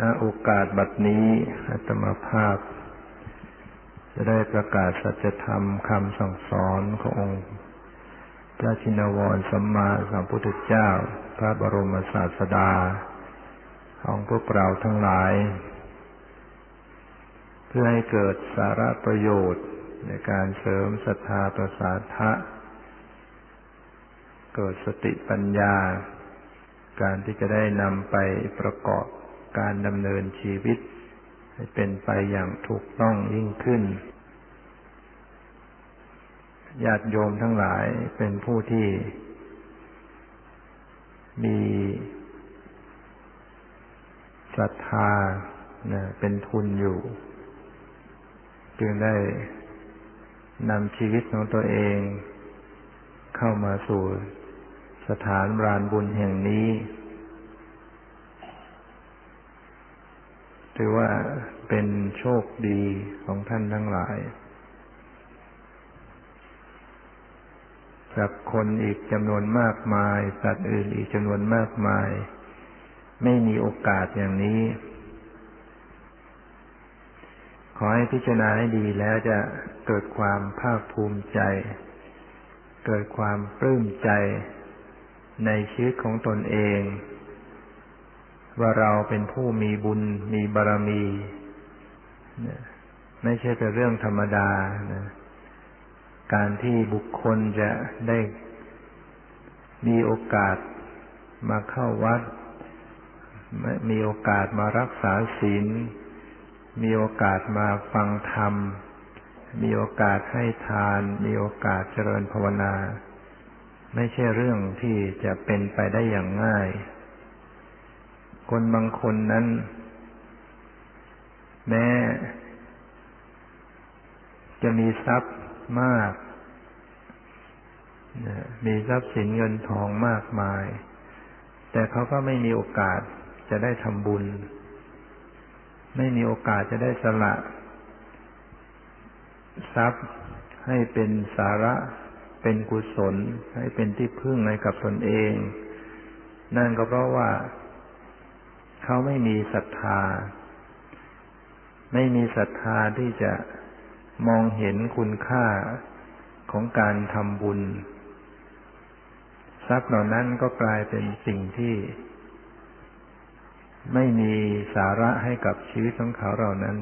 ณโอกาสบัดนี้อาตมาภาพ จะได้ประกาศสัจธรรมคำสั่งสอนขององค์พระชินวรสัมมาสัมพุทธเจ้า พระบรมศาสดา ของพวกเราทั้งหลาย เพื่อให้เกิดสาระประโยชน์ในการเสริมศรัทธาประสาทะ เกิดสติปัญญา การที่จะได้นำไปประกอบ การดำเนินชีวิต ให้เป็นไปอย่างถูกต้องยิ่งขึ้นญาติโยมทั้งหลายเป็นผู้ที่ มีศรัทธาเป็นทุนอยู่ จึงได้นำชีวิตของตัวเอง เข้ามาสู่สถานรานบุญแห่งนี้ ถือว่าเป็นโชคดีของท่านทั้งหลายกับคนอีกจำนวนมากมาย สัตว์อื่นอีกจำนวนมากมาย ไม่มีโอกาสอย่างนี้ ขอให้พิจารณาให้ดีแล้วจะเกิดความภาคภูมิใจ เกิดความปลื้มใจในชีวิตของตนเอง ว่าเราเป็นผู้มีบุญมีบารมีไม่ใช่เป็นเรื่องธรรมดานะการที่บุคคลจะได้มีโอกาสมาเข้าวัด มีโอกาสมารักษาศีล มีโอกาสมาฟังธรรม มีโอกาสให้ทาน มีโอกาสเจริญภาวนา ไม่ใช่เรื่องที่จะเป็นไปได้อย่างง่าย คนบางคนนั้น แม้ จะมีทรัพย์มาก มีทรัพย์สินเงินทองมากมาย แต่เขาก็ไม่มีโอกาสจะได้ทำบุญ ไม่มีโอกาสจะได้สละ ทรัพย์ให้เป็นสาระเป็นกุศล ให้เป็นที่พึ่งให้กับตนเอง นั่นก็เพราะว่า เขาไม่มีศรัทธา ไม่มีศรัทธาที่จะมองเห็นคุณค่าของการทำบุญ ทรัพย์เหล่านั้นก็กลายเป็นสิ่งที่ ไม่มีสาระให้กับชีวิตของเขาเหล่านั้น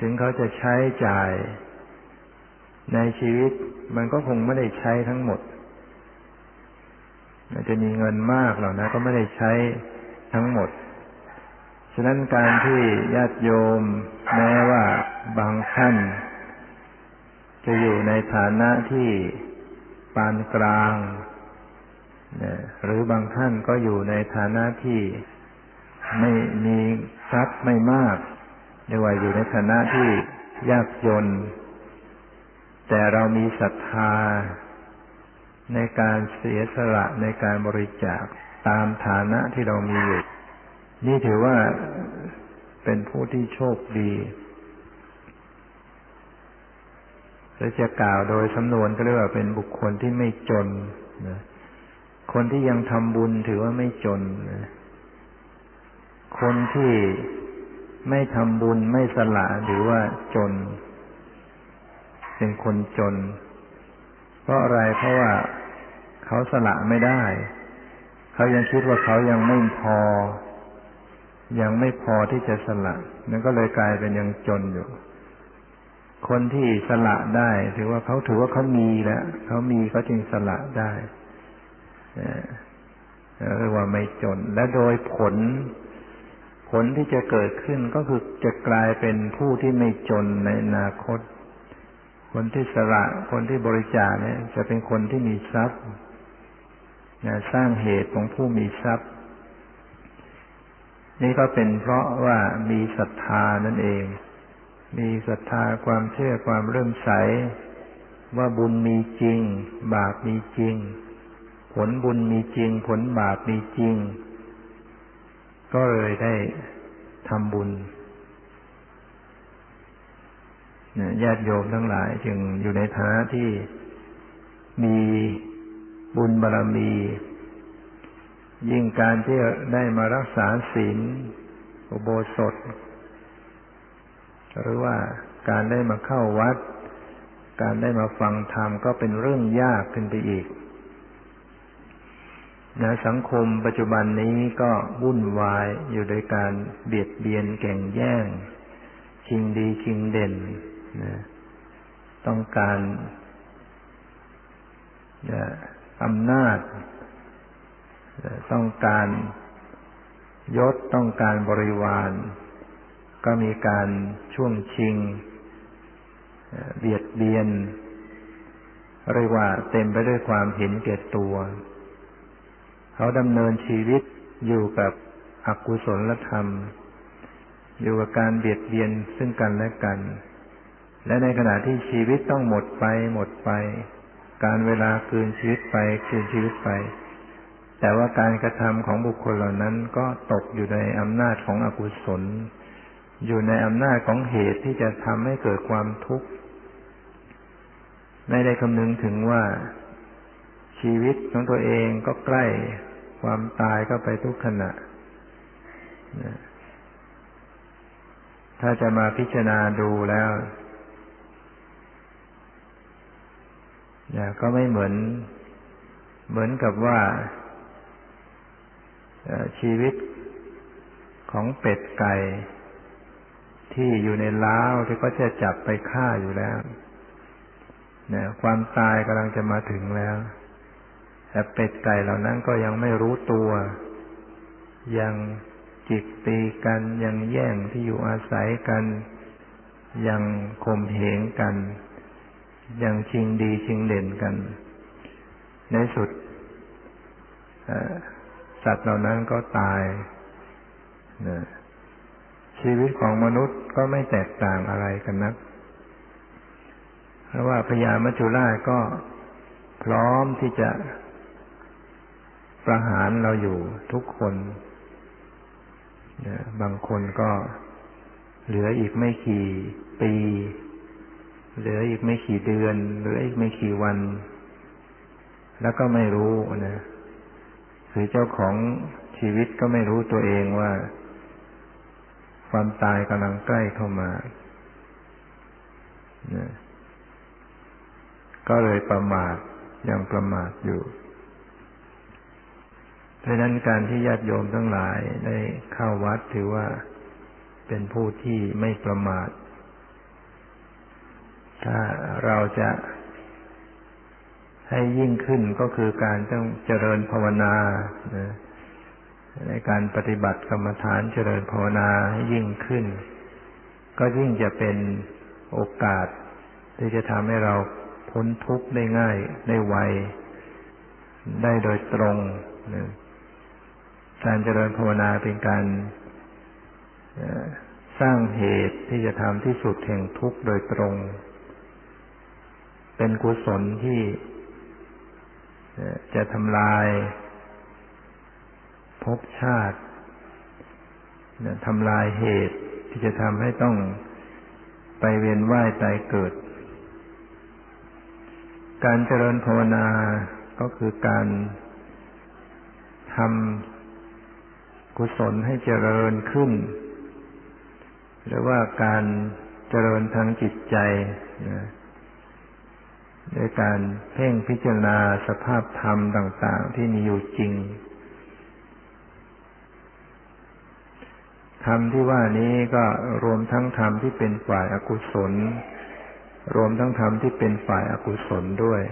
ถึงเขาจะใช้จ่ายในชีวิตมันก็คงไม่ได้ใช้ทั้งหมด มันจะมีเงินมากหรอกนะ ก็ไม่ได้ใช้ทั้งหมด ฉะนั้นการที่ญาติโยมแม้ว่าบางท่านจะอยู่ในฐานะที่ปานกลาง หรือบางท่านก็อยู่ในฐานะที่ไม่มีทรัพย์ไม่มากเรียกว่าอยู่ในฐานะที่ยากจน แต่เรามีศรัทธา ในการเสียสละในการบริจาคตามฐานะที่เรามีอยู่ นี่ถือว่าเป็นผู้ที่โชคดีจะจะกล่าวโดยสำนวนก็เรียกว่าเป็นบุคคลที่ไม่จนนะคนที่ยังทำบุญถือว่าไม่จนนะคนที่ไม่ทำบุญไม่สละถือว่าจน เป็นคนจน เพราะอะไรเพราะว่าเขาสละไม่ได้ เขายังคิดว่าเขายังไม่พอ ยังไม่พอที่จะสละนั่นก็เลยกลายเป็นยังจนอยู่ คนที่สละได้ถือว่าเขาถือว่าเขามีแล้วเขามีเขาจึงสละได้เรียกว่าไม่จน และโดยผล ผลที่จะเกิดขึ้นก็คือจะกลายเป็นผู้ที่ไม่จนในอนาคต คนที่สละคนที่บริจาคเนี่ย จะเป็นคนที่มีทรัพย์สร้างเหตุของผู้มีทรัพย์ นี่ก็เป็นเพราะว่ามีศรัทธานั่นเอง มีศรัทธาความเชื่อความเริ่มใส ว่าบุญมีจริง บาปมีจริง ผลบุญมีจริง ผลบาปมีจริง ก็เลยได้ทำบุญ ญาติโยมทั้งหลายจึงอยู่ในฐานะที่มีบุญบารรมี ยิ่งการที่ได้มารักษาศีลอุโบสถ หรือว่าการได้มาเข้าวัด การได้มาฟังธรรมก็เป็นเรื่องยากขึ้นไปอีกนะสังคมปัจจุบันนี้ก็วุ่นวายอยู่โดยการเบียดเบียนแข่งแย่งชิงดีชิงเด่น นะต้องการอำนาจ ต้องการยศต้องการบริวาร ก็มีการช่วงชิง เบียดเบียนเรียกว่าเต็มไปด้วยความเห็นแก่ตัว เขาดำเนินชีวิตอยู่กับอกุศลธรรม อยู่กับการเบียดเบียนซึ่งกันและกัน และในขณะที่ชีวิตต้องหมดไปหมดไป การเวลาคืนชีวิตไปคืนชีวิตไป แต่ว่าการกระทำของบุคคลเหล่านั้นก็ตกอยู่ในอำนาจของอกุศล อยู่ในอำนาจของเหตุที่จะทำให้เกิดความทุกข์ไม่ได้คำนึงถึงว่าชีวิตของตัวเองก็ใกล้ความตายก็ไปทุกขณะ ถ้าจะมาพิจารณาดูแล้ว ก็ไม่เหมือน เหมือนกับว่าชีวิตของเป็ดไก่ ที่อยู่ในล้าวที่ก็จะจับไปฆ่าอยู่แล้วเนี่ยความตายกำลังจะมาถึงแล้ว แต่เป็ดไก่เหล่านั้นก็ยังไม่รู้ตัว ยังจิกตีกัน ยังแย่งที่อยู่อาศัยกัน ยังข่มเหงกัน อยังชิงดีชิงเด่นกัน ในสุดสัตว์เหล่านั้นก็ตายชีวิตของมนุษย์ก็ไม่แตกต่างอะไรกันนัก เพราะว่าพญามัจจุราชก็พร้อมที่จะประหารเราอยู่ทุกคนบางคนก็เหลืออีกไม่กี่ปี เหลืออีกไม่กี่เดือนเหลืออีกไม่กี่วัน แล้วก็ไม่รู้นะคือเจ้าของชีวิตก็ไม่รู้ตัวเองว่า ความตายกำลังใกล้เข้ามาก็เลยประมาทยังประมาทอยู่เพราะนั้นการที่ญาติโยมทั้งหลายได้เข้าวัดถือว่าเป็นผู้ที่ไม่ประมาท ถ้าเราจะให้ยิ่งขึ้นก็คือการต้องเจริญภาวนาในการปฏิบัติกรรมฐานเจริญภาวนาให้ยิ่งขึ้น ก็ยิ่งจะเป็นโอกาส ที่จะทำให้เราพ้นทุกข์ได้ง่ายได้ไวได้โดยตรงการเจริญภาวนาเป็นการสร้างเหตุที่จะทำที่สุดแห่งทุกข์โดยตรง เป็นกุศลที่จะทำลายภพชาติทำลายเหตุที่จะทำให้ต้องไปเวียนว่ายตายเกิด การเจริญภาวนาก็คือการทำกุศลให้เจริญขึ้น หรือว่าการเจริญทางจิตใจนะ ด้วยการเพ่งพิจารณาสภาพธรรมต่าง ๆ ที่มีอยู่จริง ธรรมที่ว่านี้ก็รวมทั้งธรรมที่เป็นฝ่ายอากุศล รวมทั้งธรรมที่เป็นฝ่ายอากุศลด้วย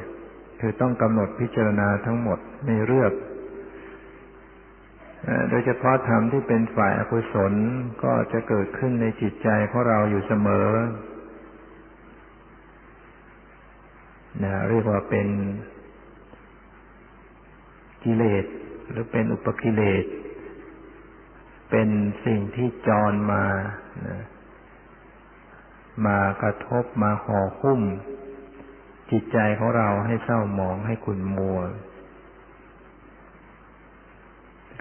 คือต้องกำหนดพิจารณาทั้งหมดในเรื่องโดยเฉพาะธรรมที่เป็นฝ่ายอกุศลก็จะเกิดขึ้นในจิตใจของเราอยู่เสมอ นะเรียกว่าเป็นกิเลสหรือเป็นอุปกิเลส เป็นสิ่งที่จรมานะมากระทบมาห่อหุ้ม จิตใจของเราให้เศร้าหมองให้ขุ่นมัว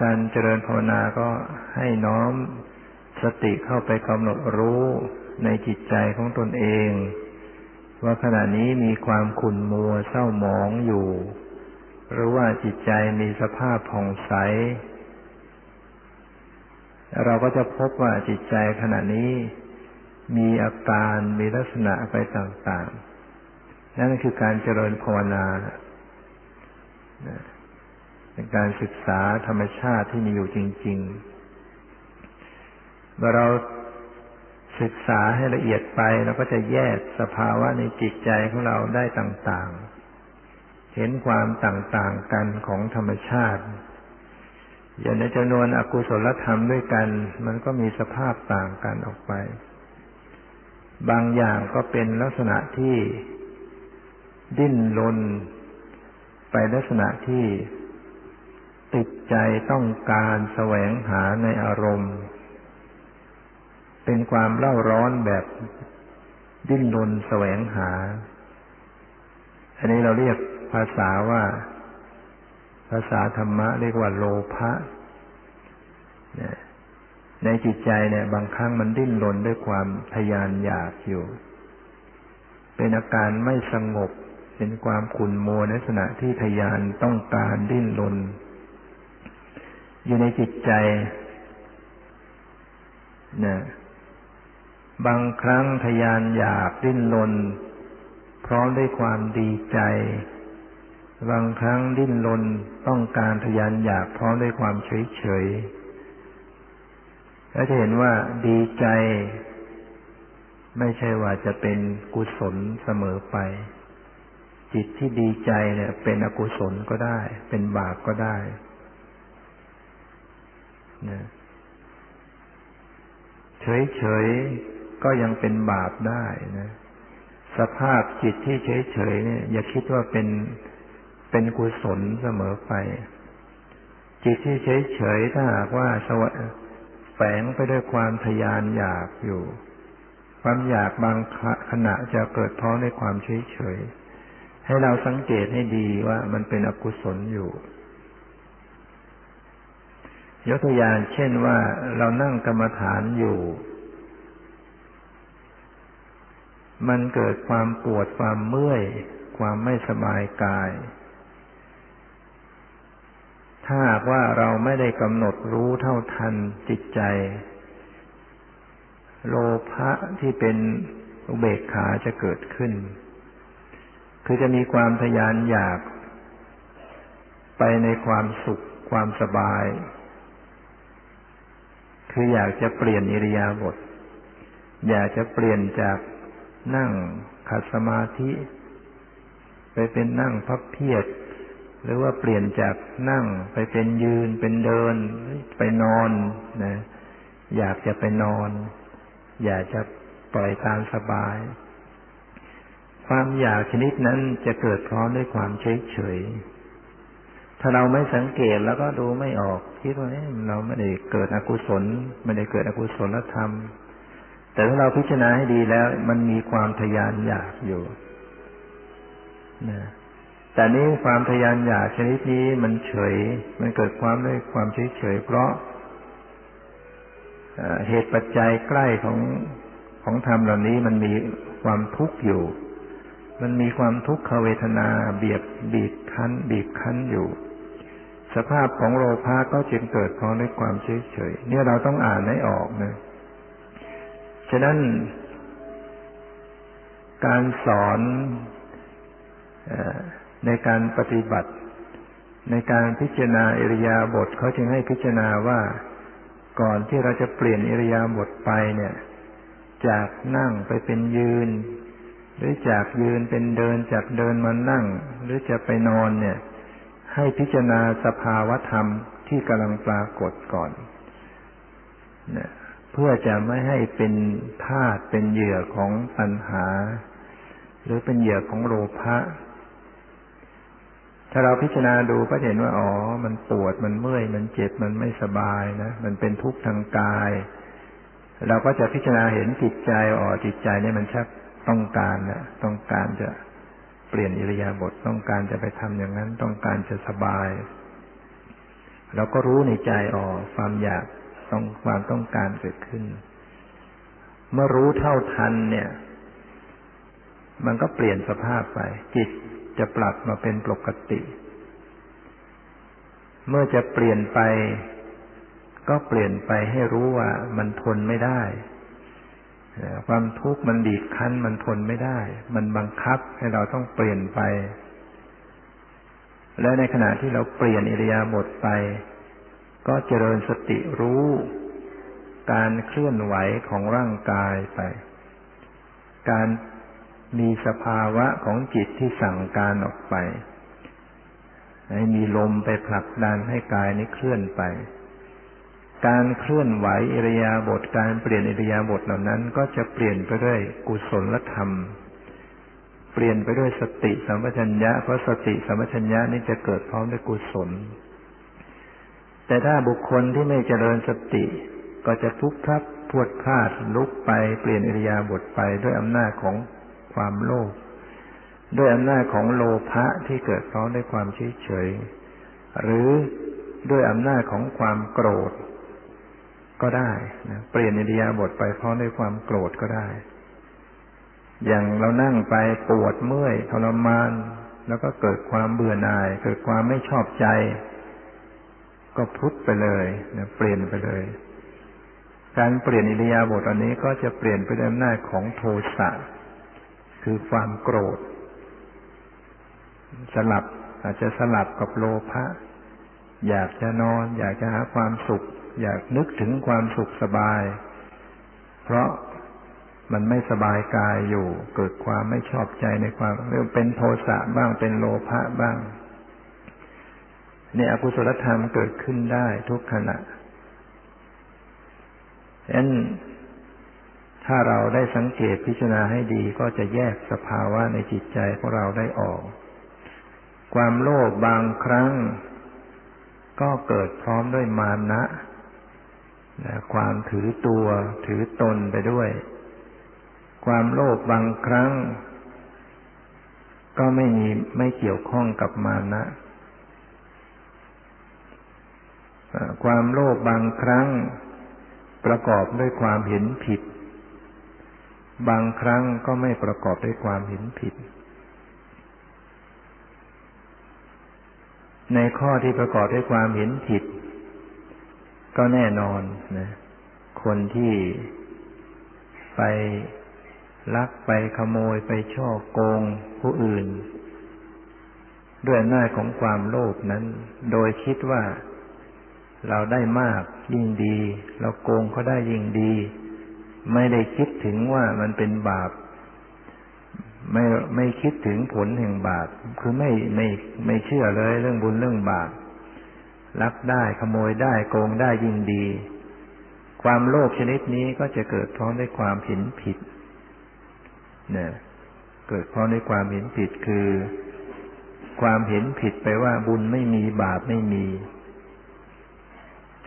การเจริญภาวนาก็ให้น้อมสติเข้าไปกำหนดรู้ในจิตใจของตนเอง ว่าขณะนี้มีความขุ่นมัวเศร้าหมองอยู่ หรือว่าจิตใจมีสภาพผ่องใส เราก็จะพบว่าจิตใจขณะนี้มีอาการมีลักษณะไปต่างๆ นั่นคือการเจริญภาวนาเป็นการศึกษาธรรมชาติที่มีอยู่จริง ๆ เมื่อเรา ศึกษาให้ละเอียดไปเราก็จะแยกสภาวะในจิตใจของเราได้ต่าง ๆ เห็นความต่างๆกันของธรรมชาติ อย่างในจำนวนอกุศลธรรมด้วยกัน มันก็มีสภาพต่างกันออกไป บางอย่างก็เป็นลักษณะที่ดิ้นรนไปลักษณะที่ติดใจต้องการแสวงหาในอารมณ์ เป็นความเล่าร้อนแบบดิ้นรนแสวงหา อันนี้เราเรียกภาษาว่า ภาษาธรรมะเรียกว่าโลภะในจิตใจเนี่ย บางครั้งมันดิ้นรนด้วยความทยานอยากอยู่ เป็นอาการไม่สงบ เป็นความขุ่นมัวในลักษณะที่ทยานต้องการดิ้นรนอยู่ในจิตใจนะ บางครั้งทยานอยากดิ้นรนพร้อมด้วยความดีใจ บางครั้งดิ้นรนต้องการทยานอยากพร้อมด้วยความเฉยเฉยแล้วจะเห็นว่าดีใจ ไม่ใช่ว่าจะเป็นกุศลเสมอไป จิตที่ดีใจเนี่ย เป็นอกุศลก็ได้ เป็นบาปก็ได้นะเฉยๆ ก็ยังเป็นบาปได้นะ สภาพจิตที่เฉยๆเนี่ย อย่าคิดว่าเป็นเป็นกุศลเสมอไป จิตที่เฉยๆถ้าหากว่าสวแฝงไปด้วยความทยานอยากอยู่ ความอยากบางขณะจะเกิดพร้อมด้วยความเฉยๆให้เราสังเกตให้ดีว่ามันเป็นอกุศลอยู่ยกตัวอย่างเช่นว่าเรานั่งกรรมฐานอยู่ มันเกิดความปวดความเมื่อย ความไม่สบายกาย ถ้าหากว่าเราไม่ได้กำหนดรู้เท่าทันจิตใจ โลภะที่เป็นอุเบกขาจะเกิดขึ้น คือจะมีความทยานอยาก ไปในความสุขความสบาย คืออยากจะเปลี่ยนอิริยาบถอยากจะเปลี่ยนจาก นั่งขัดสมาธิ ไปเป็นนั่งพับเพียรหรือว่าเปลี่ยนจากนั่งไปเป็นยืนเป็นเดิน ไปนอนนะอยากจะไปนอน อยากจะปล่อยตามสบาย ความอยากชนิดนั้นจะเกิดพร้อมด้วยความเฉยเฉยถ้าเราไม่สังเกตแล้วก็ดูไม่ออกคิดว่าเราไม่ได้เกิดอกุศล ไม่ได้เกิดอกุศลธรรม แต่ถ้าเราพิจารณาให้ดีแล้ว มันมีความทยานอยากอยู่นะแต่นี้ความทยานอยากชนิดนี้มันเฉย มันเกิดความด้วยความเฉยเฉยเพราะเหตุปัจจัยใกล้ของของธรรมเหล่านี้มันมีความทุกข์อยู่ มันมีความทุกขเวทนาเบียดบีบคั้น บีบคั้นอยู่ สภาพของโลภะก็จึงเกิดเพร้อมด้วยความเฉยเฉยเนี่ยเราต้องอ่านให้ออกนะ ฉะนั้น การสอนในการปฏิบัติ ในการพิจารณาอิริยาบถเขาจึงให้พิจารณาว่าก่อนที่เราจะเปลี่ยนอิริยาบถไปเนี่ย จากนั่งไปเป็นยืน หรือจากยืนเป็นเดินจากเดินมานั่ง หรือจะไปนอนเนี่ย ให้พิจารณาสภาวธรรมที่กำลังปรากฏก่อนเนี่ย เพื่อจะไม่ให้เป็นธาตุเป็นเหยื่อของปัญหา หรือเป็นเหยื่อของโลภะถ้าเราพิจารณาดูก็เห็นว่าอ๋อ มันปวดมันเมื่อย มันเจ็บมันไม่สบายนะมันเป็นทุกข์ทางกาย เราก็จะพิจารณาเห็นจิตใจอ๋อจิตใจเนี่ยมันชักต้องการนะต้องการจะเปลี่ยนอิริยาบถต้องการจะไปทำอย่างนั้น ต้องการจะสบาย เราก็รู้ในใจอ๋อความอยาก ต้องความต้องการเกิดขึ้น เมื่อรู้เท่าทันเนี่ย มันก็เปลี่ยนสภาพไป จิตจะปรับมาเป็นปกติ เมื่อจะเปลี่ยนไป ก็เปลี่ยนไปให้รู้ว่ามันทนไม่ได้ความทุกข์มันบีบคั้นมันทนไม่ได้ มันบังคับให้เราต้องเปลี่ยนไป และในขณะที่เราเปลี่ยนอิริยาบถไป ก็เจริญสติรู้ การเคลื่อนไหวของร่างกายไป การมีสภาวะของจิตที่สั่งการออกไป ให้มีลมไปผลักดันให้กายนี้เคลื่อนไป การเคลื่อนไหวอิริยาบถการเปลี่ยนอิริยาบถเหล่านั้น ก็จะเปลี่ยนไปด้วยกุศลธรรม เปลี่ยนไปด้วยสติสัมปชัญญะเพราะสติสัมปชัญญะนี้จะเกิดพร้อมด้วยกุศล แต่ถ้าบุคคลที่ไม่เจริญสติ ก็จะทุกข์ทับพวดพลาดลุกไปเปลี่ยนอิริยาบถไปด้วยอำนาจของความโลภด้วยอำนาจของโลภะที่เกิดพร้อมด้วยความเฉยเฉยหรือด้วยอำนาจของความโกรธ ก็ได้นะเปลี่ยนอิริยาบถไปพร้อมด้วยความโกรธก็ได้ อย่างเรานั่งไปปวดเมื่อยทรมาน แล้วก็เกิดความเบื่อหน่าย เกิดความไม่ชอบใจ ก็พุทไปเลยนะเปลี่ยนไปเลย การเปลี่ยนอิริยาบถอันนี้ก็จะเปลี่ยนไปด้วยอำนาจของโทสะคือความโกรธ สลับอาจจะสลับกับโลภะอยากจะนอน อยากจะหาความสุข อยากนึกถึงความสุขสบาย เพราะมันไม่สบายกายอยู่ เกิดความไม่ชอบใจในความเรื่องเป็นโทสะบ้างเป็นโลภะบ้าง เนี่ยอกุศลธรรมเกิดขึ้นได้ทุกขณะฉะนั้นถ้าเราได้สังเกตพิจารณาให้ดีก็จะแยกสภาวะในจิตใจของเราได้ออก ความโลภบางครั้ง ก็เกิดพร้อมด้วยมานะความถือตัวถือตนไปด้วย ความโลภบางครั้ง ก็ไม่มีไม่เกี่ยวข้องกับมานะ ความโลภบางครั้งประกอบด้วยความเห็นผิด บางครั้งก็ไม่ประกอบด้วยความเห็นผิด ในข้อที่ประกอบด้วยความเห็นผิด ก็แน่นอนนะคนที่ไปลักไปขโมยไปช่อโกงผู้อื่น ด้วยหน้าของความโลภนั้น โดยคิดว่า เราได้มากยิ่งดี เราโกงเขาได้ยิ่งดี ไม่ได้คิดถึงว่ามันเป็นบาป ไม่ไม่คิดถึงผลแห่งบาป คือไม่ไม่ไม่เชื่อเลยเรื่องบุญเรื่องบาปลักได้ขโมยได้โกงได้ยิ่งดี ความโลภชนิดนี้ก็จะเกิดพร้อมด้วยความเห็นผิดเนี่ยเกิดพร้อมด้วยความเห็นผิดคือ ความเห็นผิดไปว่าบุญไม่มีบาปไม่มี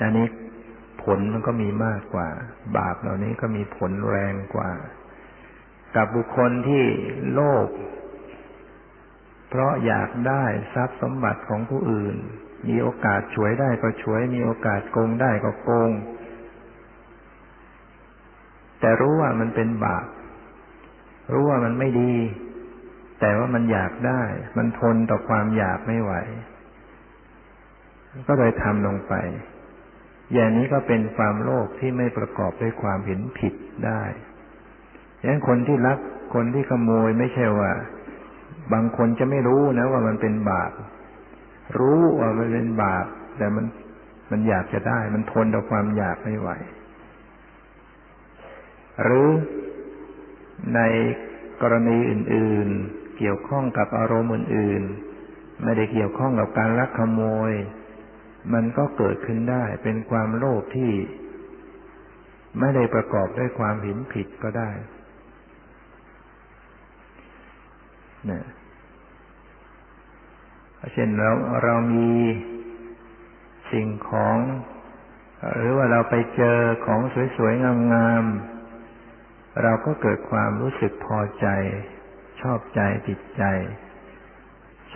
อันนี้ผลมันก็มีมากกว่า บาปเหล่านี้ก็มีผลแรงกว่า กับบุคคลที่โลภเพราะอยากได้ทรัพย์สมบัติของผู้อื่น มีโอกาสช่วยได้ก็ช่วย มีโอกาสโกงได้ก็โกง แต่รู้ว่ามันเป็นบาป รู้ว่ามันไม่ดี แต่ว่ามันอยากได้ มันทนต่อความอยากไม่ไหว ก็เลยทำลงไป อย่างนี้ก็เป็นความโลภที่ไม่ประกอบด้วยความเห็นผิดได้ดังนั้นคนที่รักคนที่ขโมยไม่ใช่ว่า บางคนจะไม่รู้นะว่ามันเป็นบาป รู้ว่ามันเป็นบาป แต่มันมันอยากจะได้ มันทนต่อความอยากไม่ไหว หรือในกรณีอื่น ๆ เกี่ยวข้องกับอารมณ์อื่น ๆ ไม่ได้เกี่ยวข้องกับการลักขโมย มันก็เกิดขึ้นได้ เป็นความโลภที่ไม่ได้ประกอบด้วยความเห็นผิดก็ได้นะเช่นเราเรามีสิ่งของ หรือว่าเราไปเจอของสวยๆงามๆเราก็เกิดความรู้สึกพอใจ ชอบใจติดใจ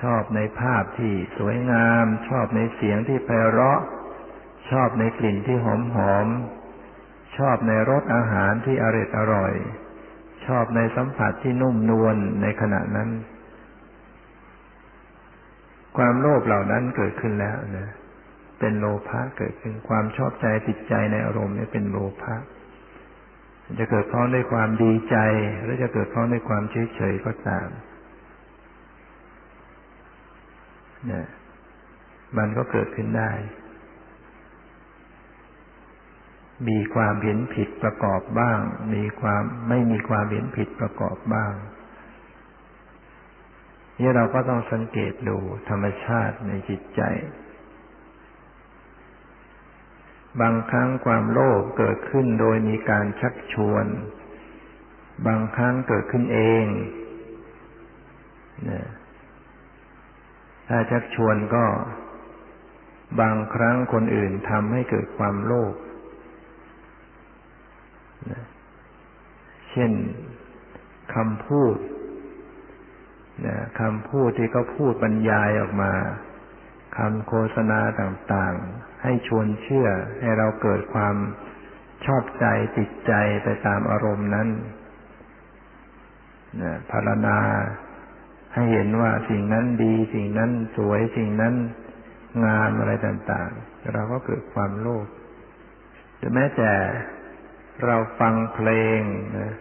ชอบในภาพที่สวยงาม ชอบในเสียงที่ไพเราะ ชอบในกลิ่นที่หอมหอม ชอบในรสอาหารที่อร่อยอร่อย ชอบในสัมผัสที่นุ่มนวลในขณะนั้น ความโลภเหล่านั้นเกิดขึ้นแล้วนะเป็นโลภะเกิดขึ้นความชอบใจติดใจในอารมณ์นี่เป็นโลภะจะเกิดพร้อมด้วยความดีใจ หรือจะเกิดพร้อมด้วยความเฉยเฉยก็ตามเนี่ยมันก็เกิดขึ้นได้ มีความเห็นผิดประกอบบ้าง มีความไม่มีความเห็นผิดประกอบบ้างนี่เราก็ต้องสังเกตดูธรรมชาติในจิตใจ บางครั้งความโลภเกิดขึ้นโดยมีการชักชวน บางครั้งเกิดขึ้นเองน ถ้าชักชวนก็บางครั้งคนอื่นทำให้เกิดความโลภเช่นคำพูดคำพูดที่เขาพูดบรรยายออกมาคำโฆษณาต่างๆ ให้ชวนเชื่อให้เราเกิดความชอบใจติดใจไปตามอารมณ์นั้นพารณา ให้เห็นว่าสิ่งนั้นดีสิ่งนั้นสวยสิ่งนั้นงามอะไรต่างๆ เราก็เกิดความโลภหรือแม้แต่เราฟังเพลงนะ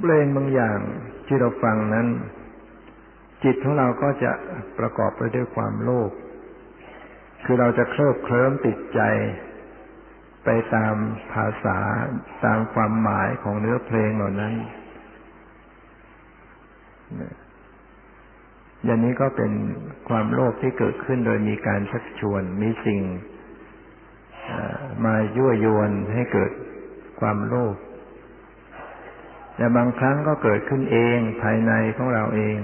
เพลงบางอย่างที่เราฟังนั้น จิตของเราก็จะประกอบไปด้วยความโลภคือเราจะเคลิบเคลิ้มติดใจ ไปตามภาษาตามความหมายของเนื้อเพลงเหล่านั้น อย่างนี้ก็เป็นความโลภที่เกิดขึ้นโดยมีการชักชวน มีสิ่งมายั่วยวนให้เกิดความโลภแต่บางครั้งก็เกิดขึ้นเองภายในของเราเอง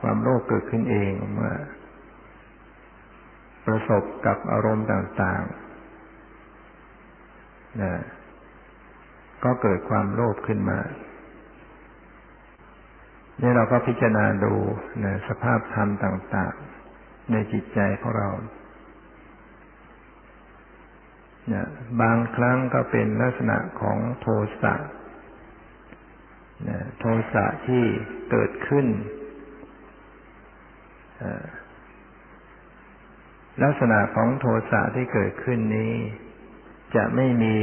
ความโลภเกิดขึ้นเองเมื่อประสบกับอารมณ์ต่างๆก็เกิดความโลภขึ้นมา นี่เราก็พิจารณาดูนะสภาพธรรมต่าง ๆ ในจิตใจของเรานะบางครั้งก็เป็นลักษณะของโทสะนะโทสะที่เกิดขึ้น ลักษณะของโทสะที่เกิดขึ้นนี้ จะไม่มี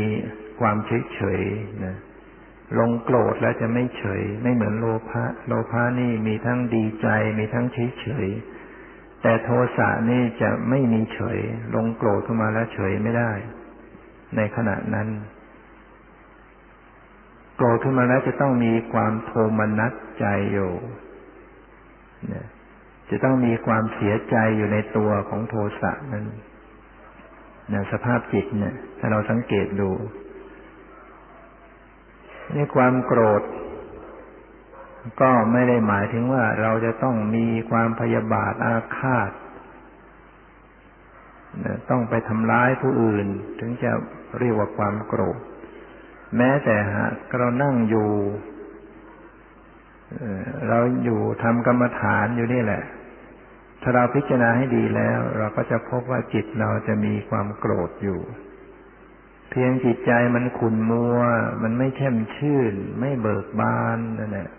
ความเฉยเฉยนะ ลงโกรธแล้วจะไม่เฉย ไม่เหมือนโลภะโลภะนี่มีทั้งดีใจมีทั้งเฉยเฉยแต่โทสะนี่จะไม่มีเฉย ลงโกรธขึ้นมาแล้วเฉยไม่ได้ ในขณะนั้น โกรธขึ้นมาแล้วจะต้องมีความโทมนัสใจอยู่เนี่ยจะต้องมีความเสียใจอยู่ในตัวของโทสะนั้นนสภาพจิตเนี่ย ถ้าเราสังเกตดู นี่ความโกรธ ก็ไม่ได้หมายถึงว่าเราจะต้องมีความพยาบาทอาฆาตต้องไปทำร้ายผู้อื่น ถึงจะเรียกว่าความโกรธ แม้แต่หากเรานั่งอยู่เราอยู่ทำกรรมฐานอยู่นี่แหละ ถ้าเราพิจารณาให้ดีแล้ว เราก็จะพบว่าจิตเราจะมีความโกรธอยู่ เพียงจิตใจมันขุ่นมัว มันไม่แช่มชื่น ไม่เบิกบานนั่นแหละ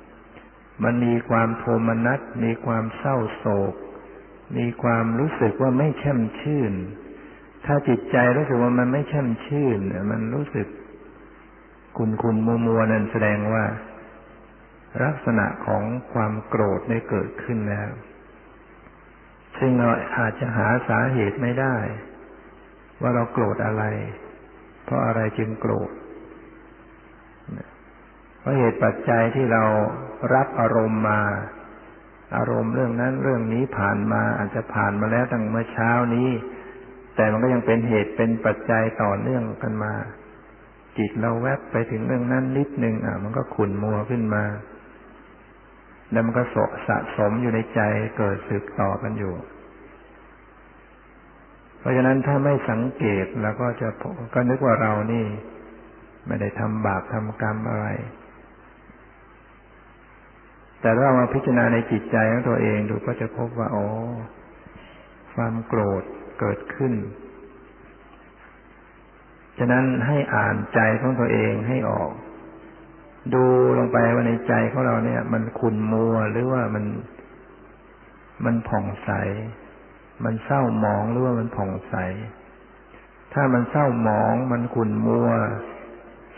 มันมีความโทมนัสมีความเศร้าโศก มีความรู้สึกว่าไม่แช่มชื่น ถ้าจิตใจรู้สึกว่ามันไม่แช่มชื่น มันรู้สึกขุ่นขุ่นมัวมัวนั่นแสดงว่า ลักษณะของความโกรธได้เกิดขึ้นแล้ว ซึ่งเราอาจจะหาสาเหตุไม่ได้ ว่าเราโกรธอะไร เพราะอะไรจึงโกรธเพราะเหตุปัจจัยที่เรารับอารมณ์มา อารมณ์เรื่องนั้นเรื่องนี้ผ่านมาอาจจะผ่านมาแล้วตั้งเมื่อเช้านี้ แต่มันก็ยังเป็นเหตุเป็นปัจจัยต่อเนื่องกันมา จิตเราแวบไปถึงเรื่องนั้นนิดนึงอะ มันก็ขุ่นมัวขึ้นมาแล้วมันก็สะสมอยู่ในใจเกิดสืบต่อกันอยู่ เพราะฉะนั้นถ้าไม่สังเกตแล้วก็จะก็นึกว่าเรานี่ ไม่ได้ทำบาปทำกรรมอะไร แต่ถ้าเรามาพิจารณาในจิตใจของตัวเองดูก็จะพบว่าอ๋อความโกรธเกิดขึ้น ฉะนั้นให้อ่านใจของตัวเองให้ออก ดูลงไปว่าในใจของเราเนี่ย มันขุ่นมัวหรือว่ามัน มันผ่องใส มันเศร้าหมองหรือว่ามันผ่องใส ถ้ามันเศร้าหมองมันขุ่นมัว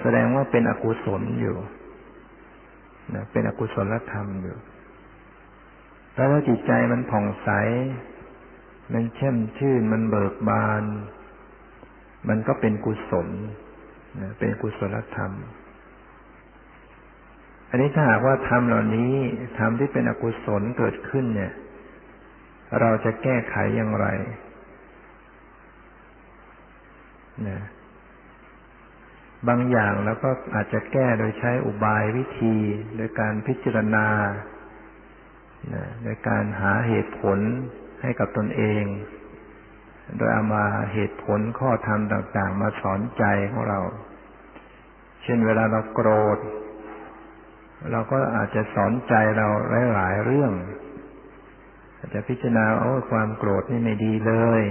แสดงว่าเป็นอกุศลอยู่นะเป็นอกุศลธรรมอยู่ แล้วถ้าจิตใจมันผ่องใส มันเช่มชื่น มันเบิกบาน มันก็เป็นกุศลนะเป็นกุศลธรรม อันนี้ถ้าหากว่าธรรมเหล่านี้ธรรมที่เป็นอกุศลเกิดขึ้นเนี่ย เราจะแก้ไขอย่างไรนะบางอย่างแล้วก็อาจจะแก้โดยใช้อุบายวิธี โดยการพิจารณาโดยการหาเหตุผลให้กับตนเอง โดยเอามาเหตุผลข้อธรรมต่าง ๆ มาสอนใจของเรา เช่นเวลาเราโกรธ เราก็อาจจะสอนใจเราหลาย ๆ เรื่อง อาจจะพิจารณาโอ้ความโกรธนี่ไม่ดีเลย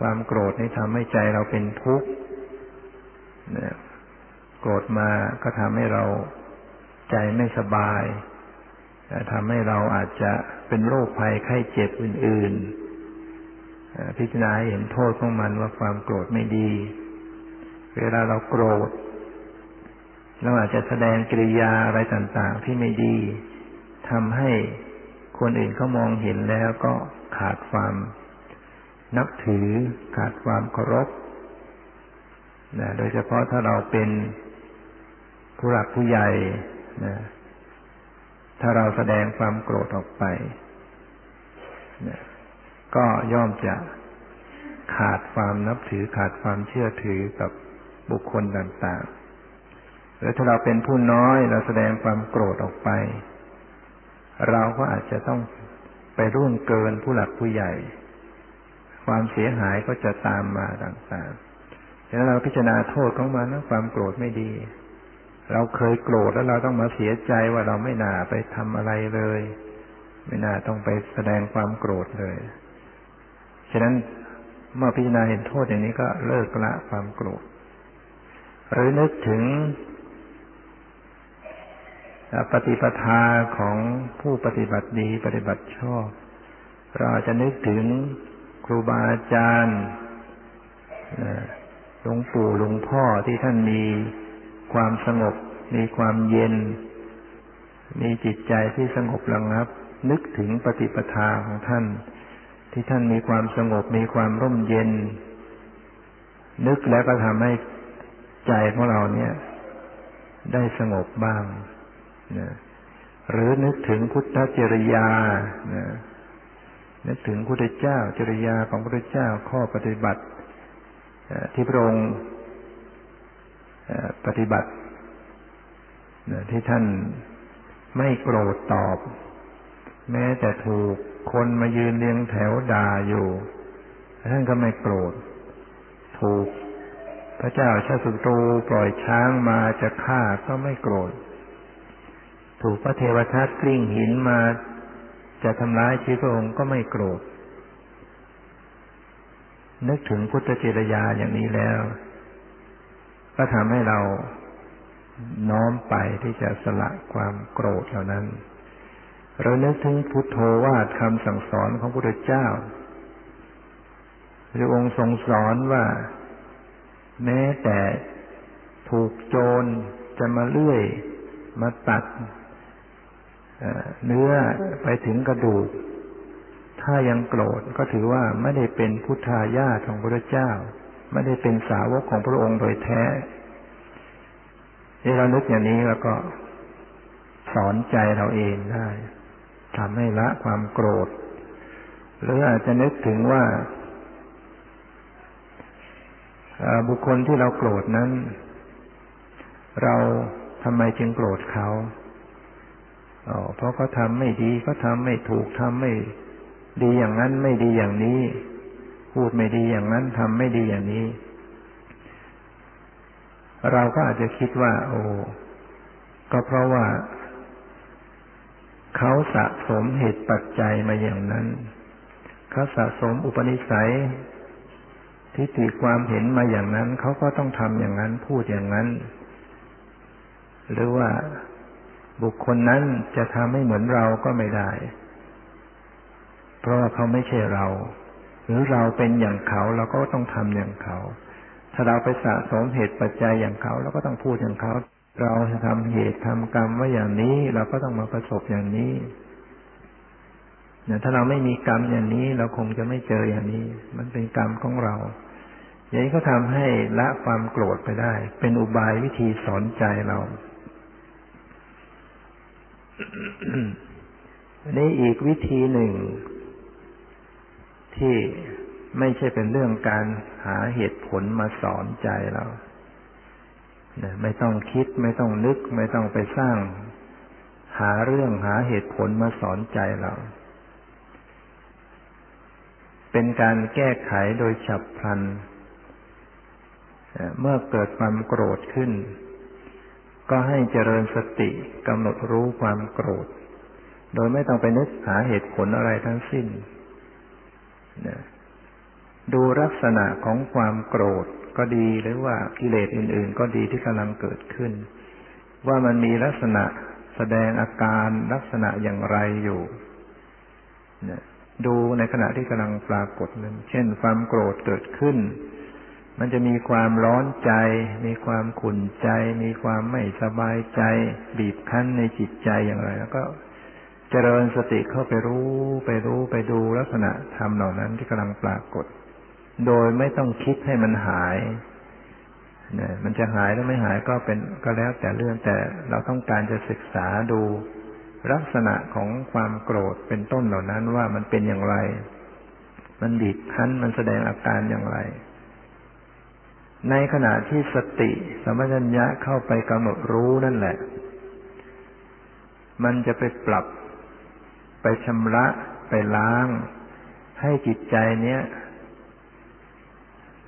ความโกรธนี่ทำให้ใจเราเป็นทุกข์โกรธมาก็ทำให้เราใจไม่สบายทำให้เราอาจจะเป็นโรคภัยไข้เจ็บอื่น ๆ พิจารณาเห็นโทษของมันว่าความโกรธไม่ดี เวลาเราโกรธเราอาจจะแสดงกิริยาอะไรต่าง ๆ ที่ไม่ดีทำให้ คนอื่นเขามองเห็นแล้วก็ขาดความนับถือ ขาดความเคารพนะโดยเฉพาะถ้าเราเป็นผู้หลักผู้ใหญ่นะถ้าเราแสดงความโกรธออกไปนะก็ย่อมจะขาดความนับถือขาดความเชื่อถือกับบุคคลต่างๆหรือถ้าเราเป็นผู้น้อยเราแสดงความโกรธออกไป เราก็อาจจะต้องไปร่วงเกินผู้หลักผู้ใหญ่ ความเสียหายก็จะตามมาต่างๆฉะนั้นเราพิจารณาโทษของมันนะความโกรธไม่ดี เราเคยโกรธแล้วเราต้องมาเสียใจว่าเราไม่น่าไปทำอะไรเลย ไม่น่าต้องไปแสดงความโกรธเลย ฉะนั้นเมื่อพิจารณาเห็นโทษอย่างนี้ก็เลิกละความโกรธหรือนึกถึง ปฏิปทาของผู้ปฏิบัติดีปฏิบัติชอบ เราจะนึกถึงครูบาอาจารย์หลวงปู่หลวงพ่อที่ท่านมีความสงบ มีความเย็น มีจิตใจที่สงบระงับ นึกถึงปฏิปทาของท่าน ที่ท่านมีความสงบมีความร่มเย็น นึกแล้วก็ทำให้ใจของเราเนี่ย ได้สงบบ้าง นะหรือนึกถึงพุทธจริยานะนึกถึงพุทธเจ้าจริยาของพระเจ้าข้อปฏิบัติที่พระองค์ปฏิบัติที่ท่านไม่โกรธตอบ แม้แต่ถูกคนมายืนเรียงแถวด่าอยู่ท่านก็ไม่โกรธ ถูกพระเจ้าชาสุตรูปล่อยช้างมาจะฆ่าก็ไม่โกรธ ถูกพระเทวทัตกลิ้งหินมา จะทำร้ายชีวิตพระองค์ก็ไม่โกรธ นึกถึงพุทธจิรยาอย่างนี้แล้ว ก็ทำให้เราน้อมไปที่จะสละความโกรธเหล่านั้น เรานึกถึงพุทโธวาทคำสั่งสอนของพระพุทธเจ้าพระองค์ทรงสอนว่า แม้แต่ถูกโจรจะมาเลื่อย มาตัด เนื้อไปถึงกระดูก ถ้ายังโกรธก็ถือว่าไม่ได้เป็นพุทธายาของพระเจ้า ไม่ได้เป็นสาวกของพระองค์โดยแท้ที่เรานึกอย่างนี้แล้วก็สอนใจเราเองได้ทำให้ละความโกรธ หรืออาจจะนึกถึงว่าบุคคลที่เราโกรธนั้น เราทำไมจึงโกรธเขา เพราะเขาทำไม่ดีเขาทำไม่ถูกทำไม่ดีอย่างนั้นไม่ดีอย่างนี้ พูดไม่ดีอย่างนั้นทำไม่ดีอย่างนี้ เราก็อาจจะคิดว่า โอ้ก็เพราะว่า เขาสะสมเหตุปัจจัยมาอย่างนั้นเขาสะสมอุปนิสัยที่ติความเห็นมาอย่างนั้น เขาก็ต้องทำอย่างนั้นพูดอย่างนั้น หรือว่า บุคคลนั้นจะทำให้เหมือนเราก็ไม่ได้ เพราะว่าเขาไม่ใช่เรา หรือเราเป็นอย่างเขาเราก็ต้องทำอย่างเขา ถ้าเราไปสะสมเหตุปัจจัยอย่างเขาเราก็ต้องพูดอย่างเขา เราจะทำเหตุทำกรรมว่าอย่างนี้ เราก็ต้องมาประสบอย่างนี้เนี่ยถ้าเราไม่มีกรรมอย่างนี้ เราคงจะไม่เจออย่างนี้ มันเป็นกรรมของเรา อย่างนี้ก็ทำให้ละความโกรธไปได้ เป็นอุบายวิธีสอนใจเรา นี่อีกวิธีหนึ่ง ที่ไม่ใช่เป็นเรื่องการหาเหตุผลมาสอนใจเราไม่ต้องคิด ไม่ต้องนึก ไม่ต้องไปสร้าง หาเรื่องหาเหตุผลมาสอนใจเรา เป็นการแก้ไขโดยฉับพลัน เมื่อเกิดความโกรธขึ้น ก็ให้เจริญสติกำหนดรู้ความโกรธ โดยไม่ต้องไปนึกหาเหตุผลอะไรทั้งสิ้นดูลักษณะของความโกรธก็ดีหรือว่ากิเลสอื่น ๆ ก็ดีที่กำลังเกิดขึ้น ว่ามันมีลักษณะแสดงอาการลักษณะอย่างไรอยู่ดูในขณะที่กำลังปรากฏนั้น เช่นความโกรธเกิดขึ้น มันจะมีความร้อนใจ มีความขุ่นใจ มีความไม่สบายใจ บีบคั้นในจิตใจอย่างไร แล้วก็เจริญสติเข้าไปรู้ ไปรู้ไปดูลักษณะธรรมเหล่านั้นที่กำลังปรากฏ โดยไม่ต้องคิดให้มันหายเนี่ยมันจะหายหรือไม่หายก็เป็นก็แล้วแต่เรื่องแต่เราต้องการจะศึกษาดูลักษณะของความโกรธเป็นต้นเหล่านั้นว่ามันเป็นอย่างไร มันบีบคั้นมันแสดงอาการอย่างไร ในขณะที่สติสมัญญะเข้าไปกำหนดรู้นั่นแหละ มันจะไปปรับ ไปชำระ ไปล้าง ให้จิตใจเนี้ย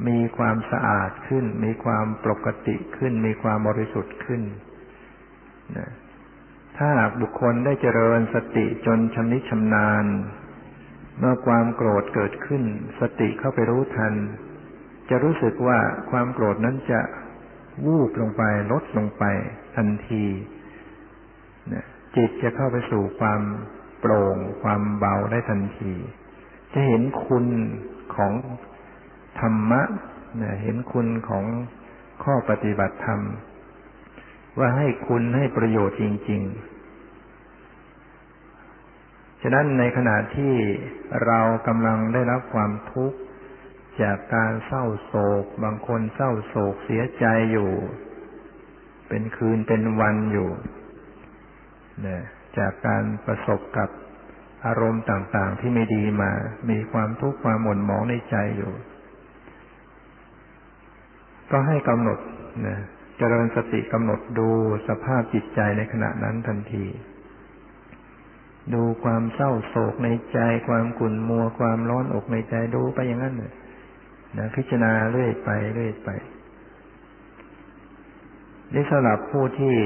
มีความสะอาดขึ้น มีความปกติขึ้น มีความบริสุทธิ์ขึ้นนะถ้าหากบุคคลได้เจริญสติจนชำนิชำนาญ เมื่อความโกรธเกิดขึ้น สติเข้าไปรู้ทัน จะรู้สึกว่าความโกรธนั้นจะวูบลงไป ลดลงไปทันทีจิตจะเข้าไปสู่ความโปร่ง ความเบาได้ทันที จะเห็นคุณของธรรมะเห็นคุณของข้อปฏิบัติธรรม ว่าให้คุณให้ประโยชน์จริง ๆ ฉะนั้นในขณะที่เรากำลังได้รับความทุกข์ จากการเศร้าโศก บางคนเศร้าโศกเสียใจอยู่ เป็นคืนเป็นวันอยู่นะจากการประสบกับอารมณ์ต่างๆ ที่ไม่ดีมา มีความทุกข์ความหม่นหมองในใจอยู่ ก็ให้กำหนดนะเจริญสติกำหนดดูสภาพจิตใจในขณะนั้นทันที ดูความเศร้าโศกในใจ ความกุ่นมัว ความร้อนอกในใจดูไปอย่างนั้น นะพิจารณาเรื่อยไปเรื่อยไปนี่สำหรับผู้ที่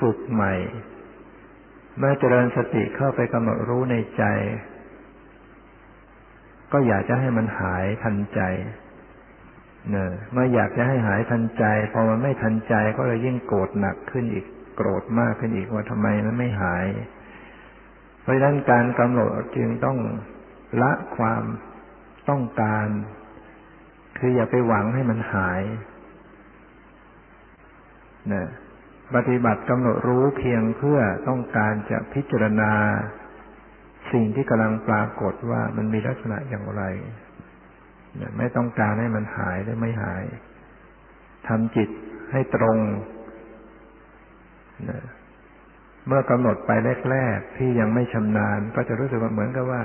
ฝึกใหม่ เมื่อเจริญสติเข้าไปกำหนดรู้ในใจ ก็อยากจะให้มันหายทันใจเนอเมื่ออยากจะให้หายทันใจ พอมันไม่ทันใจก็เลยยิ่งโกรธหนักขึ้นอีกโกรธมากขึ้นอีกว่าทำไมมันไม่หาย เพราะฉะนั้นการกำหนดจึงต้องละความต้องการ คืออย่าไปหวังให้มันหายนะปฏิบัติกำหนดรู้เพียงเพื่อต้องการจะพิจารณา สิ่งที่กำลังปรากฏว่ามันมีลักษณะอย่างไรไม่ต้องการให้มันหายหรือไม่หายทำจิตให้ตรงเมื่อกำหนดไปแรกๆที่ยังไม่ชำนาญ ก็จะรู้สึกว่าเหมือนกับว่า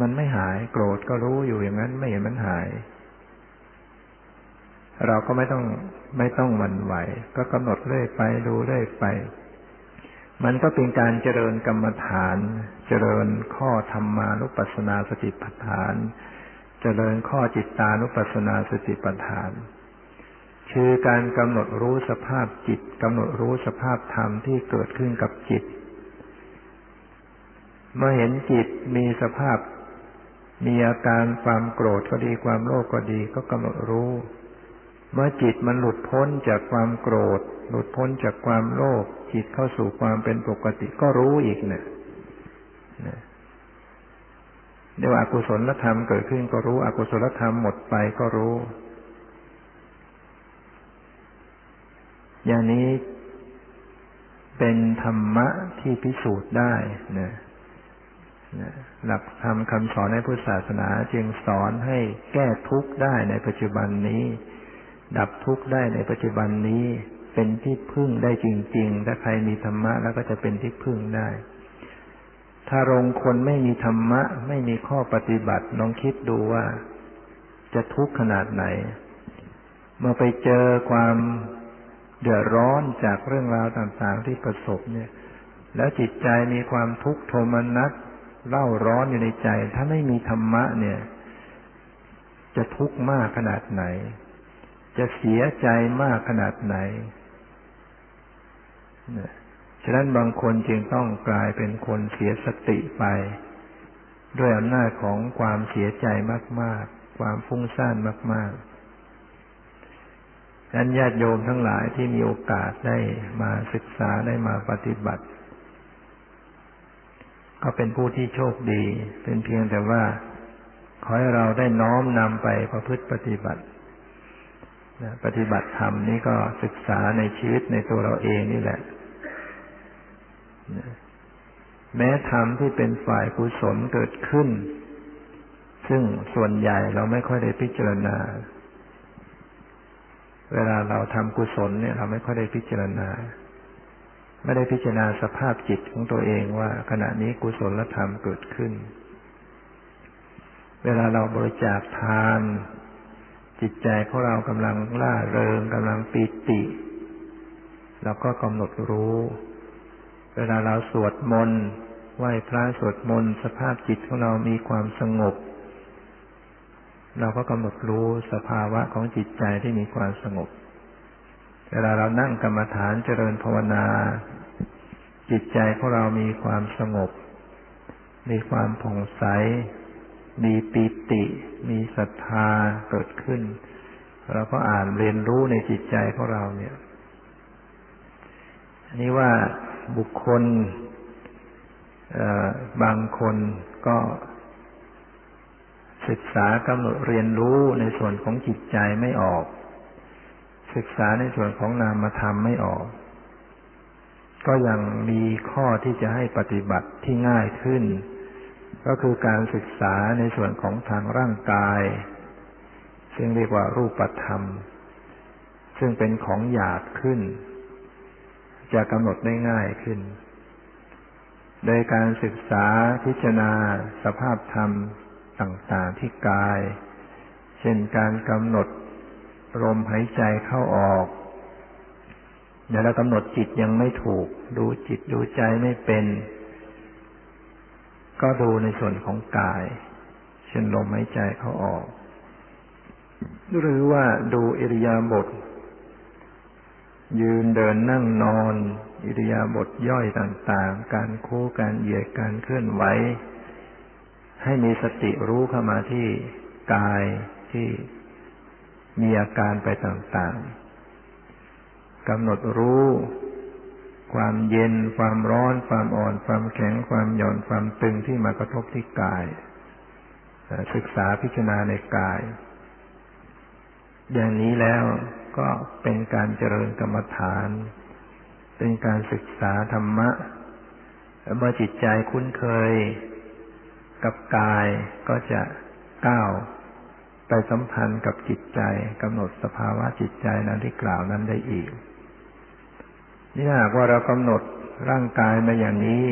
มันไม่หายโกรธก็รู้อยู่อย่างนั้นไม่เห็นมันหาย เราก็ไม่ต้องไม่ต้องมันไหว ก็กำหนดเรื่อยไปดูเรื่อยไป มันก็เป็นการเจริญกรรมฐาน เจริญข้อธรรมานุปัสสนาสติปัฏฐาน เจริญข้อจิตตานุปัสสนาสติปัฏฐาน คือการกำหนดรู้สภาพจิตกำหนดรู้สภาพธรรมที่เกิดขึ้นกับจิต เมื่อเห็นจิตมีสภาพ มีอาการความโกรธก็ดีความโลภก็ดีก็กำหนดรู้ เมื่อจิตมันหลุดพ้นจากความโกรธ หลุดพ้นจากความโลภจิตเข้าสู่ความเป็นปกติก็รู้อีกเนี่ยเดี๋ยวอกุศลธรรมเกิดขึ้นก็รู้อกุศลธรรมหมดไปก็รู้ อย่างนี้เป็นธรรมะที่พิสูจน์ได้นะหลักธรรมคำสอนในพุทธศาสนาจึงสอนให้แก้ทุกข์ได้ในปัจจุบันนี้ ดับทุกข์ได้ในปัจจุบันนี้เป็นที่พึ่งได้จริง ๆ ถ้าใครมีธรรมะแล้วก็จะเป็นที่พึ่งได้ ถ้ารงคนไม่มีธรรมะ ไม่มีข้อปฏิบัติลองคิดดูว่า จะทุกข์ขนาดไหน เมื่อไปเจอความเดือดร้อนจากเรื่องราวต่างๆที่ประสบเนี่ย แล้วจิตใจมีความทุกข์โทมนัสเล่าร้อนอยู่ในใจ ถ้าไม่มีธรรมะเนี่ย จะทุกข์มากขนาดไหน จะเสียใจมากขนาดไหน ฉะนั้นบางคนจึงต้องกลายเป็นคนเสียสติไป ด้วยอำนาจของความเสียใจมาก ๆ ความฟุ้งซ่านมากๆนั้นญาติโยมทั้งหลายที่มีโอกาสได้มาศึกษาได้มาปฏิบัติ ก็เป็นผู้ที่โชคดี เป็นเพียงแต่ว่า ขอให้เราได้น้อมนำไปประพฤติปฏิบัติ ปฏิบัติธรรมนี่ก็ศึกษาในชีวิตในตัวเราเองนี่แหละ แม้ธรรมที่เป็นฝ่ายกุศลเกิดขึ้น ซึ่งส่วนใหญ่เราไม่ค่อยได้พิจารณา เวลาเราทำกุศลเนี่ย เราไม่ค่อยได้พิจารณา ไม่ได้พิจารณาสภาพจิตของตัวเองว่า ขณะนี้กุศลธรรมเกิดขึ้น เวลาเราบริจาคทาน จิตใจของเรากำลังล่าเริงกำลังปีติเราก็กำหนดรู้ เวลาเราสวดมนต์ไหว้พระสวดมนต์สภาพจิตของเรามีความสงบ เราก็กำหนดรู้สภาวะของจิตใจที่มีความสงบ เวลาเรานั่งกรรมฐานเจริญภาวนา จิตใจของเรามีความสงบ มีความผ่องใส มีปีติ มีศรัทธาเกิดขึ้น เราก็อ่านเรียนรู้ในจิตใจของเราเนี่ย อันนี้ว่าบุคคลบางคนก็ศึกษากำหนดเรียนรู้ในส่วนของจิตใจไม่ออก ศึกษาในส่วนของนามธรรมไม่ออก ก็ยังมีข้อที่จะให้ปฏิบัติที่ง่ายขึ้น ก็คือการศึกษาในส่วนของทางร่างกาย ซึ่งเรียกว่ารูปธรรม ซึ่งเป็นของหยาบขึ้น จะกำหนดได้ง่ายขึ้น โดยการศึกษาพิจารณาสภาพธรรมต่างๆที่กาย เช่นการกำหนดลมหายใจเข้าออกเดี๋ยวเรากำหนดจิตยังไม่ถูก ดูจิตดูใจไม่เป็น ก็ดูในส่วนของกาย เช่นลมหายใจเขาออก หรือว่าดูอิริยาบถยืนเดินนั่งนอน อิริยาบถย่อยต่างๆ การโค้การเหยียดการเคลื่อนไหวให้มีสติรู้เข้ามาที่กายที่มีอาการไปต่างๆกำหนดรู้ ความเย็น ความร้อน ความอ่อน ความแข็ง ความหย่อน ความตึงที่มากระทบที่กาย ศึกษาพิจารณาในกาย อย่างนี้แล้วก็เป็นการเจริญกรรมฐาน เป็นการศึกษาธรรมะเมื่อจิตใจคุ้นเคยกับกายก็จะก้าวไปสัมพันธ์กับจิตใจกำหนดสภาวะจิตใจนั้นที่กล่าวนั้นได้อีก นี่หากว่าเรากำหนดร่างกายมาอย่างนี้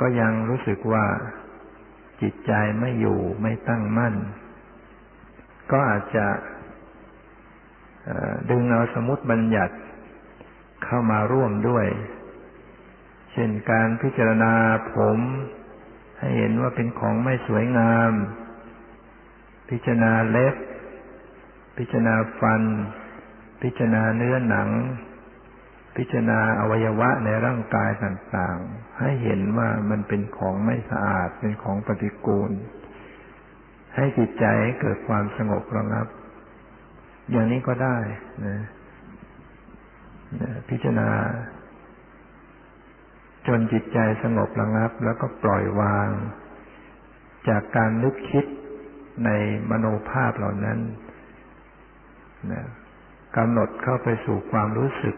ก็ยังรู้สึกว่าจิตใจไม่อยู่ไม่ตั้งมั่น ก็อาจจะดึงเอาสมุติบัญญัติเข้ามาร่วมด้วย เช่นการพิจารณาผม ให้เห็นว่าเป็นของไม่สวยงาม พิจารณาเล็บ พิจารณาฟัน พิจารณาเนื้อหนัง พิจารณาอวัยวะในร่างกายต่างๆ ให้เห็นว่ามันเป็นของไม่สะอาดเป็นของปฏิกูล ให้จิตใจเกิดความสงบระงับ อย่างนี้ก็ได้นะพิจารณา จนจิตใจสงบระงับ แล้วก็ปล่อยวาง จากการนึกคิดในมโนภาพเหล่านั้นนะกำหนดเข้าไปสู่ความรู้สึก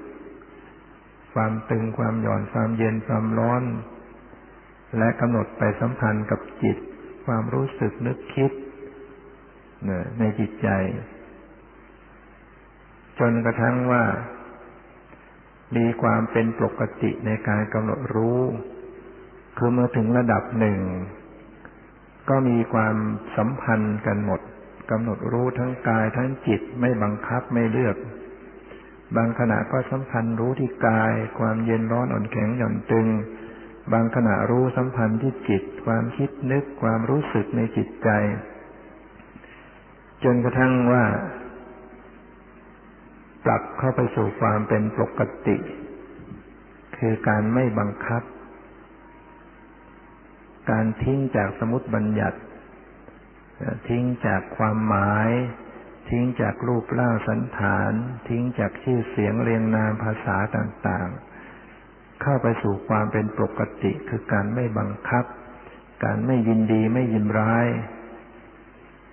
ความตึงความหย่อนความเย็นความร้อน และกำหนดไปสัมพันธ์กับจิต ความรู้สึกนึกคิดในจิตใจ จนกระทั่งว่า มีความเป็นปกติในการกำหนดรู้ คือเมื่อถึงระดับหนึ่ง ก็มีความสัมพันธ์กันหมดกำหนดรู้ทั้งกายทั้งจิตไม่บังคับไม่เลือก บางขณะก็สัมพันธ์รู้ที่กาย ความเย็นร้อนอ่อนแข็งหย่อนตึง บางขณะรู้สัมพันธ์ที่จิต ความคิดนึกความรู้สึกในจิตใจ จนกระทั่งว่า ปรับเข้าไปสู่ความเป็นปกติ คือการไม่บังคับ การทิ้งจากสมุติบัญญัติ ทิ้งจากความหมาย ทิ้งจากรูปร่างสันฐาน ทิ้งจากชื่อเสียงเรียงนามภาษาต่างๆ เข้าไปสู่ความเป็นปกติคือการไม่บังคับ การไม่ยินดีไม่ยินร้าย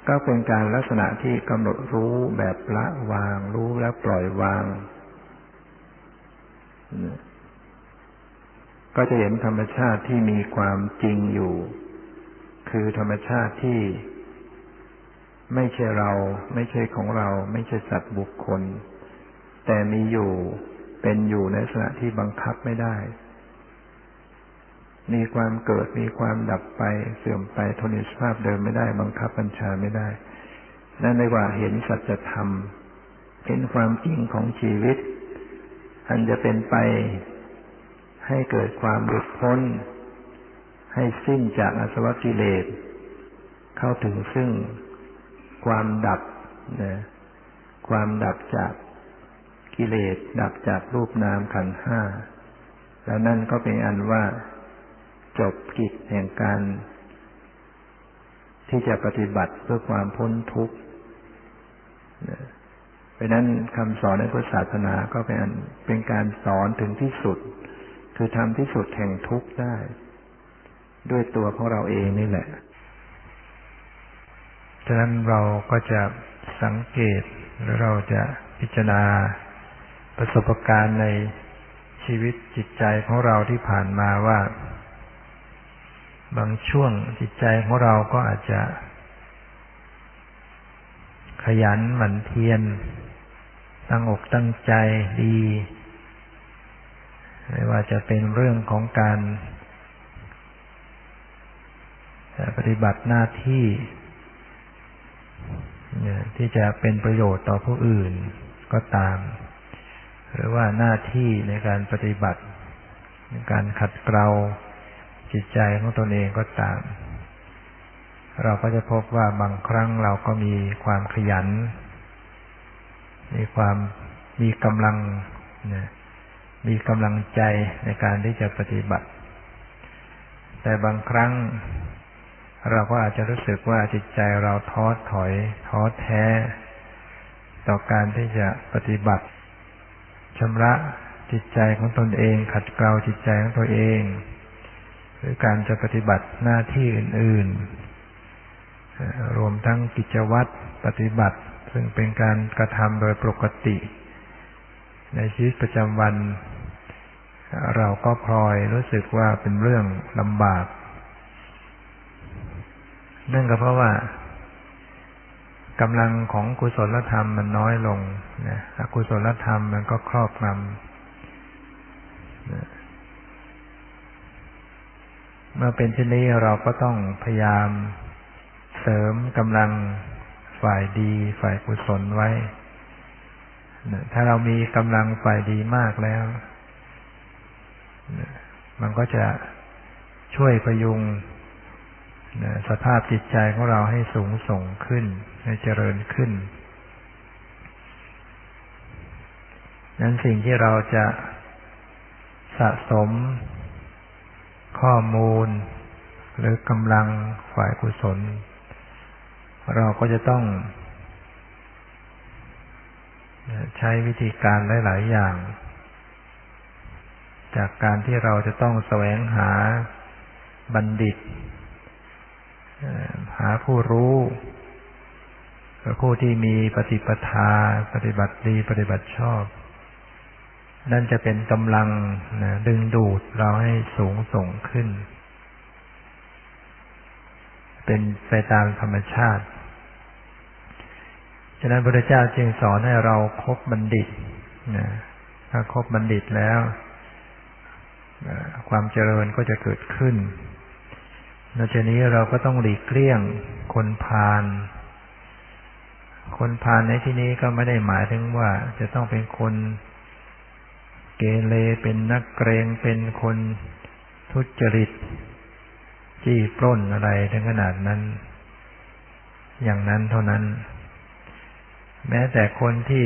ก็เป็นการลักษณะที่กำหนดรู้แบบละวาง รู้แล้วปล่อยวาง ก็จะเห็นธรรมชาติที่มีความจริงอยู่ คือธรรมชาติที่ ไม่ใช่เรา ไม่ใช่ของเรา ไม่ใช่สัตว์บุคคล แต่มีอยู่เป็นอยู่ในลักษณะที่บังคับไม่ได้ มีความเกิดมีความดับไปเสื่อมไปทนิสภาพเดิมไม่ได้ บังคับบัญชาไม่ได้ นั่นเรียกว่าเห็นสัจธรรม เห็นความจริงของชีวิต อันจะเป็นไปให้เกิดความหลุดพ้น ให้สิ้นจากอสวกิเลส เข้าถึงซึ่ง ความดับนะความดับจากกิเลสดับจากรูปนามขันห้าแล้วนั่นก็เป็นอันว่าจบกิจแห่งการ ที่จะปฏิบัติเพื่อความพ้นทุกข์เพราะนั้นคำสอนในพุทธศาสนาก็เป็นเป็นการสอนถึงที่สุด คือทำที่สุดแห่งทุกข์ได้ ด้วยตัวของเราเองนี่แหละ ฉะนั้นเราก็จะสังเกตหรือเราจะพิจารณาประสบการณ์ในชีวิตจิตใจของเราที่ผ่านมาว่า บางช่วงจิตใจของเราก็อาจจะ ขยันหมั่นเพียรตั้งอกตั้งใจดี ไม่ว่าจะเป็นเรื่องของการปฏิบัติหน้าที่ ที่จะเป็นประโยชน์ต่อผู้อื่นก็ตาม หรือว่าหน้าที่ในการปฏิบัติ ในการขัดเกลาจิตใจของตนเองก็ตาม เราก็จะพบว่าบางครั้งเราก็มีความขยัน มีความมีกำลังมีกำลังใจในการที่จะปฏิบัติ แต่บางครั้ง เราก็อาจจะรู้สึกว่าจิตใจเราท้อถอย ท้อแท้ ต่อการที่จะปฏิบัติชำระจิตใจของตนเอง ขัดเกลาจิตใจของตัวเอง หรือการจะปฏิบัติหน้าที่อื่น ๆ รวมทั้งกิจวัตรปฏิบัติ ซึ่งเป็นการกระทำโดยปกติ ในชีวิตประจำวัน เราก็พลอยรู้สึกว่าเป็นเรื่องลำบาก นั่นก็เพราะว่ากำลังของกุศลธรรมมันน้อยลงนะอกุศลธรรมมันก็ครอบงำเมื่อเป็นเช่นนี้เราก็ต้องพยายามเสริมกำลังฝ่ายดี ฝ่ายกุศลไว้ ถ้าเรามีกำลังฝ่ายดีมากแล้ว มันก็จะช่วยพยุง สภาพจิตใจของเราให้สูงส่งขึ้น ให้เจริญขึ้น นั้นสิ่งที่เราจะสะสมข้อมูล หรือกำลังฝ่ายกุศล เราก็จะต้อง ใช้วิธีการหลาย ๆ อย่าง จากการที่เราจะต้องแสวงหาบัณฑิต หาผู้รู้ผู้ที่มีปฏิปทา ปฏิบัติดีปฏิบัติชอบ นั่นจะเป็นกำลังนะดึงดูดเราให้สูงส่งขึ้น เป็นไปตามธรรมชาติ ฉะนั้นพระเจ้าจึงสอนให้เราครบบัณฑิตนะถ้าครบบัณฑิตแล้ว ความเจริญก็จะเกิดขึ้น นอกจากนี้เราก็ต้องหลีกเลี่ยงคนพาล คนพาลในที่นี้ก็ไม่ได้หมายถึงว่าจะต้องเป็นคนเกเรเป็นนักเกรงเป็นคนทุจริต จี้ปล้นอะไรถึงขนาดนั้น อย่างนั้นเท่านั้น แม้แต่คนที่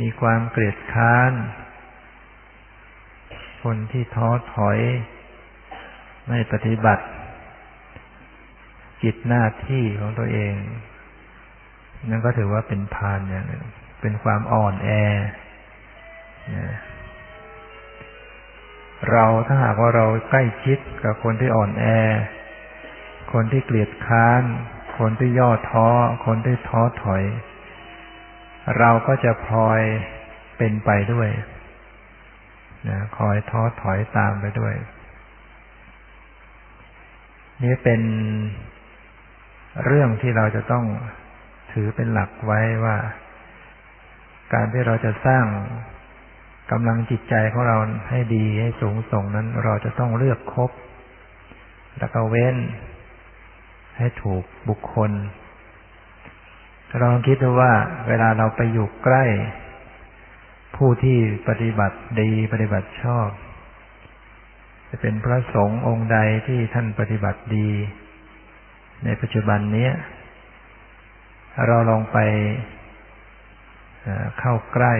มีความเกลียดค้าน คนที่ท้อถอย ไม่ปฏิบัติ กิจหน้าที่ของตัวเอง นั่นก็ถือว่าเป็นพานอย่างหนึ่งเป็นความอ่อนแอนะเราถ้าหากว่าเราใกล้ชิดกับคนที่อ่อนแอ คนที่เกลียดค้าน คนที่ย่อท้อ คนที่ท้อถอย เราก็จะพลอยเป็นไปด้วยนะคอยท้อถอยตามไปด้วย นี่เป็น เรื่องที่เราจะต้องถือเป็นหลักไว้ว่า การที่เราจะสร้างกำลังจิตใจของเราให้ดีให้สูงส่งนั้น เราจะต้องเลือกคบ แล้วก็เว้น ให้ถูกบุคคลลองคิดดูว่า เวลาเราไปอยู่ใกล้ ผู้ที่ปฏิบัติดีปฏิบัติชอบ จะเป็นพระสงฆ์องค์ใดที่ท่านปฏิบัติดี ในปัจจุบันนี้ เราลองไปเข้าใกล้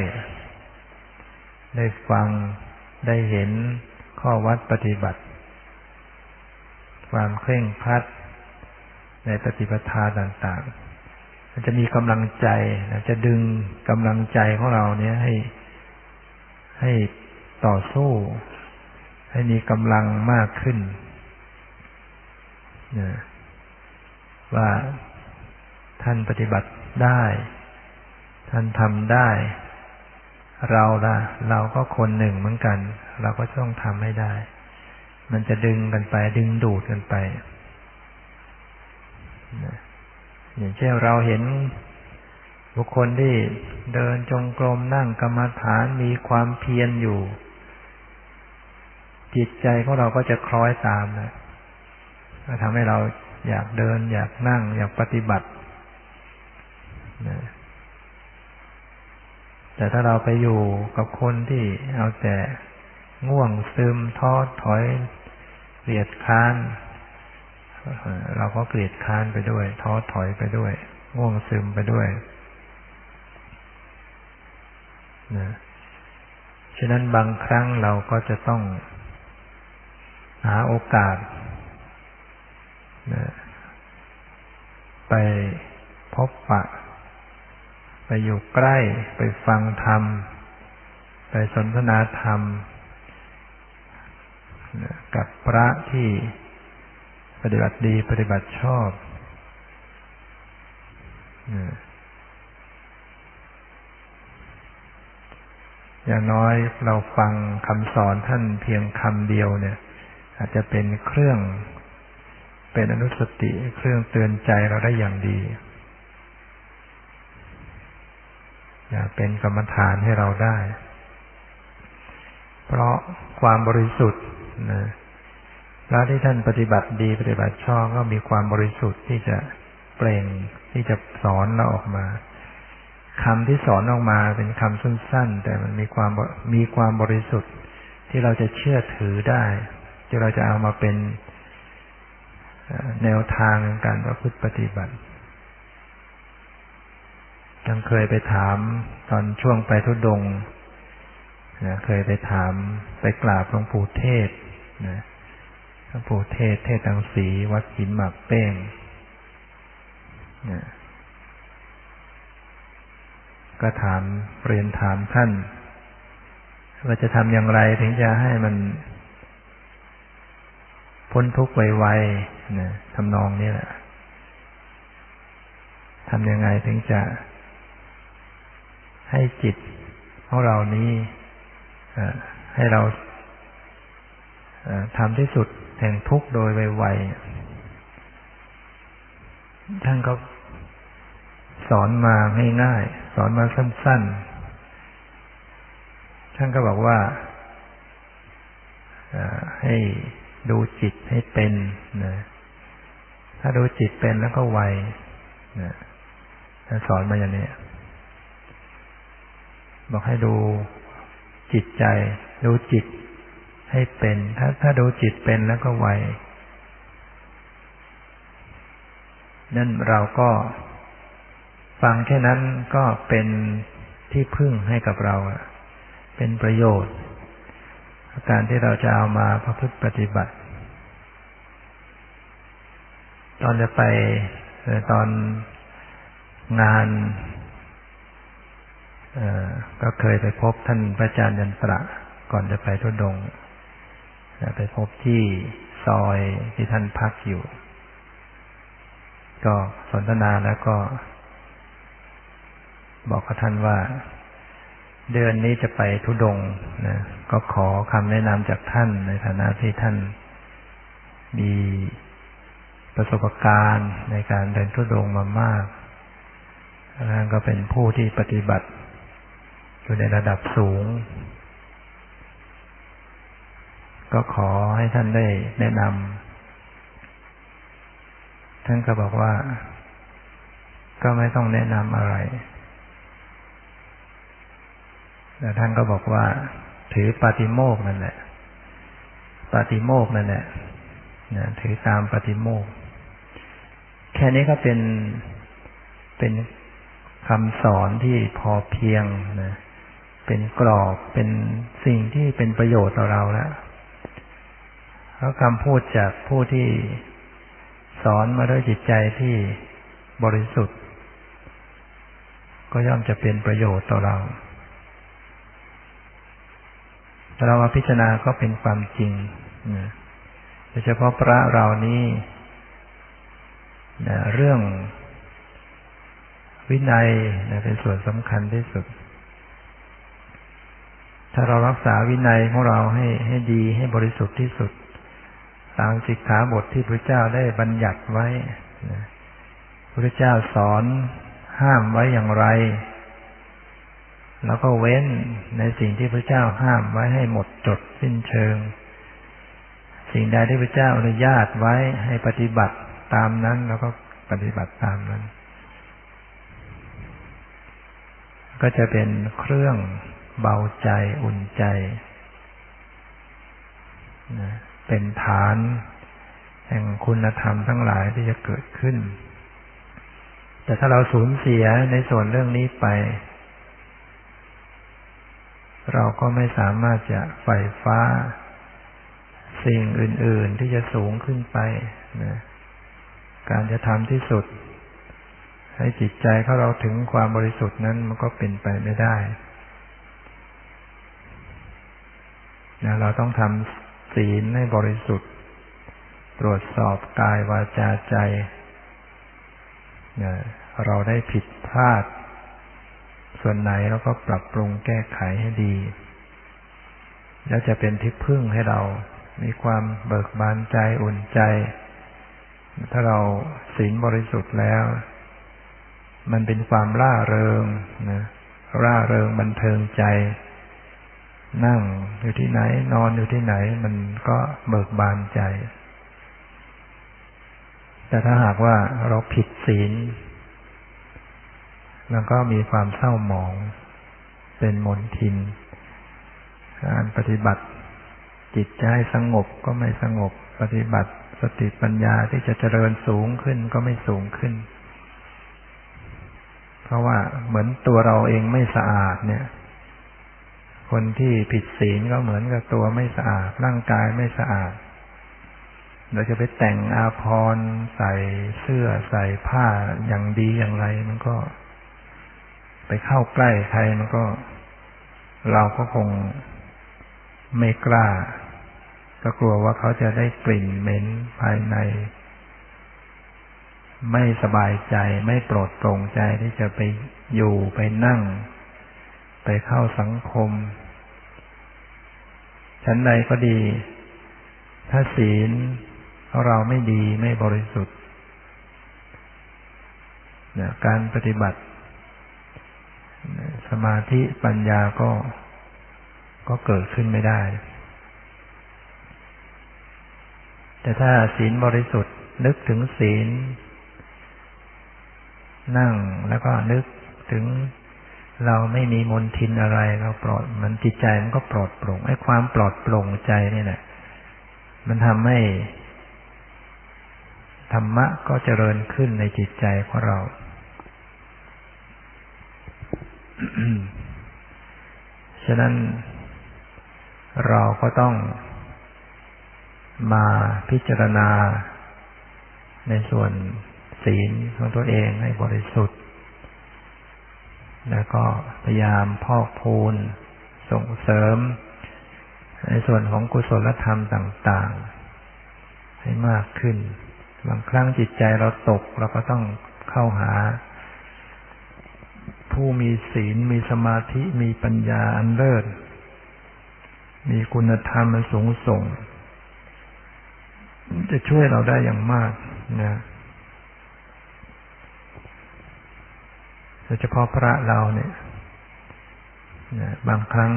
ได้ฟังได้เห็นข้อวัดปฏิบัติ ความเคร่งครัดในปฏิปทาต่างๆ มันจะมีกำลังใจจะดึงกำลังใจของเราเนี้ยให้ให้ต่อสู้ ให้มีกำลังมากขึ้นนย ว่าท่านปฏิบัติได้ ท่านทำได้ เราล่ะ เราก็คนหนึ่งเหมือนกัน เราก็ต้องทำให้ได้ มันจะดึงกันไป ดึงดูดกันไปอย่างเช่นเราเห็นบุคคลที่เดินจงกรมนั่งกรรมฐานมีความเพียรอยู่ จิตใจของเราก็จะคล้อยตามนะทำให้เรา อยากเดิน อยากนั่ง อยากปฏิบัติแต่ถ้าเราไปอยู่กับคนที่เอาแต่ง่วงซึมท้อถอยเกลียดค้านเราก็เกลียดค้านไปด้วย ท้อถอยไปด้วย ง่วงซึมไปด้วยนะฉะนั้นบางครั้งเราก็จะต้องหาโอกาส ไปพบปะ ไปอยู่ใกล้ ไปฟังธรรม ไปสนทนาธรรมกับพระที่ปฏิบัติดีปฏิบัติชอบอย่างน้อยเราฟังคำสอนท่านเพียงคำเดียวเนี่ย อาจจะเป็นเครื่อง เป็นอนุสติเครื่องเตือนใจเราได้อย่างดีอยาเป็นกรรมฐานให้เราได้ เพราะความบริสุทธิ์นะแล้วที่ท่านปฏิบัติดีปฏิบัติชอบก็มีความบริสุทธิ์ที่จะเปล่งที่จะสอนเราออกมาคำที่สอนออกมาเป็นคำสั้น ๆ แต่มันมีความมีความบริสุทธิ์ที่เราจะเชื่อถือได้ที่เราจะเอามาเป็น แนวทางการประพฤติปฏิบัติยังเคยไปถามตอนช่วงไปทุดงนะเคยไปถามไปกราบหลวงปู่เทศนะหลวงปู่เทศเทศตังสีวัดหินหมักเป้งนะก็ถามเรียนถามท่านว่าจะทำอย่างไรถึงจะให้มัน พ้นทุกข์ไวๆนะทำนองนี้แหละทำยังไงถึงจะ ให้จิตของเรานี้ให้เราทำที่สุดแห่งทุกข์โดยไวๆท่านก็สอนมาง่ายๆสอนมาสั้นๆ ท่านก็บอกว่าให้ ดูจิตให้เป็นนะถ้าดูจิตเป็นแล้วก็ไวนะสอนมาอย่างนี้บอกให้ดูจิตใจ ดูจิตให้เป็น ถ้าถ้าดูจิตเป็นแล้วก็ไวนั่นเราก็ฟังแค่นั้นก็เป็นที่พึ่งให้กับเรา เป็นประโยชน์ การที่เราจะเอามาประพฤติปฏิบัติ ตอนจะไปตอนงานก็เคยไปพบท่านพระอาจารย์ยันตระก่อนจะไปทุดง ไปพบที่ซอยที่ท่านพักอยู่ ก็สนทนาแล้วก็ บอกกับท่านว่า เดือนนี้จะไปทุดงนะก็ขอคำแนะนำจากท่านในฐานะที่ท่านมีประสบการณ์ในการเดินทุดงมามากท่านก็เป็นผู้ที่ปฏิบัติ อยู่ในระดับสูง ก็ขอให้ท่านได้แนะนำท่านก็บอกว่า ก็ไม่ต้องแนะนำอะไร แต่ท่านก็บอกว่า ถือปาติโมกนั่นแหละ ปาติโมกนั่นแหละนะถือตามปาติโมก แค่นี้ก็เป็นเป็นคำสอนที่พอเพียงนะเป็นกรอบเป็นสิ่งที่เป็นประโยชน์ต่อเราแล้วเพราะคำพูดจากผู้ที่สอนมาด้วยจิตใจที่บริสุทธิ์ ก็ย่อมจะเป็นประโยชน์ต่อเรา เรามาพิจารณาก็เป็นความจริงโดยเฉพาะพระเรานี้เรื่องวินัยเป็นส่วนสำคัญที่สุด ถ้าเรารักษาวินัยของเราให้ให้ดีให้บริสุทธิ์ที่สุด ตามสิกขาบทที่พระเจ้าได้บัญญัติไว้พระเจ้าสอนห้ามไว้อย่างไร แล้วก็เว้นในสิ่งที่พระเจ้าห้ามไว้ให้หมดจดสิ้นเชิง สิ่งใดที่พระเจ้าอนุญาตไว้ให้ปฏิบัติตามนั้นแล้วก็ปฏิบัติตามนั้น ก็จะเป็นเครื่องเบาใจอุ่นใจ เป็นฐานแห่งคุณธรรมทั้งหลายที่จะเกิดขึ้น แต่ถ้าเราสูญเสียในส่วนเรื่องนี้ไป เราก็ไม่สามารถจะไฟฟ้า สิ่งอื่น ๆที่จะสูงขึ้นไปนะการจะทำที่สุด ให้จิตใจของเราถึงความบริสุทธิ์นั้นมันก็เป็นไปไม่ได้นะเราต้องทำศีลให้บริสุทธิ์ ตรวจสอบกายวาจาใจนะเราได้ผิดพลาด ส่วนไหนเราก็ปรับปรุงแก้ไขให้ดี แล้วจะเป็นที่พึ่งให้เรา มีความเบิกบานใจอุ่นใจ ถ้าเราศีลบริสุทธิ์แล้ว มันเป็นความร่าเริงนะร่าเริงบันเทิงใจ นั่งอยู่ที่ไหน นอนอยู่ที่ไหน มันก็เบิกบานใจ แต่ถ้าหากว่าเราผิดศีล แล้วก็มีความเศร้าหมอง เป็นมนทิน การปฏิบัติ จิตใจสงบก็ไม่สงบ ปฏิบัติสติปัญญาที่จะเจริญสูงขึ้นก็ไม่สูงขึ้น เพราะว่าเหมือนตัวเราเองไม่สะอาดเนี่ย คนที่ผิดศีลก็เหมือนกับตัวไม่สะอาด ร่างกายไม่สะอาด เราจะไปแต่งอาภรณ์ใส่เสื้อใส่ผ้าอย่างดีอย่างไรมันก็ ไปเข้าใกล้ใครมันก็ เราก็คงไม่กล้า ก็กลัวว่าเขาจะได้กลิ่นเหม็นภายใน ไม่สบายใจไม่โปรดโปร่งใจที่จะไปอยู่ไปนั่ง ไปเข้าสังคม ชั้นใดก็ดี ถ้าศีลเราไม่ดีไม่บริสุทธิ์การปฏิบัติ สมาธิปัญญาก็ก็เกิดขึ้นไม่ได้ แต่ถ้าศีลบริสุทธิ์นึกถึงศีล นั่งแล้วก็นึกถึงเราไม่มีมนทินอะไรเราปลอดมันจิตใจมันก็ปลอดโปร่งไอ้ความปลอดโปร่งใจนี่แหละมันทำให้ธรรมะก็เจริญขึ้นในจิตใจของเรา ฉะนั้นเราก็ต้องมาพิจารณาในส่วนศีลของตัวเองให้บริสุทธิ์ แล้วก็พยายามพอกพูนส่งเสริม ในส่วนของกุศลธรรมต่าง ๆ ให้มากขึ้น บางครั้งจิตใจเราตกเราก็ต้องเข้าหา ผู้มีศีลมีสมาธิมีปัญญาอันเลิศ มีคุณธรรมมันสูงส่ง จะช่วยเราได้อย่างมากนะโดยเฉพาะพระเราเนี่ยนะบางครั้ง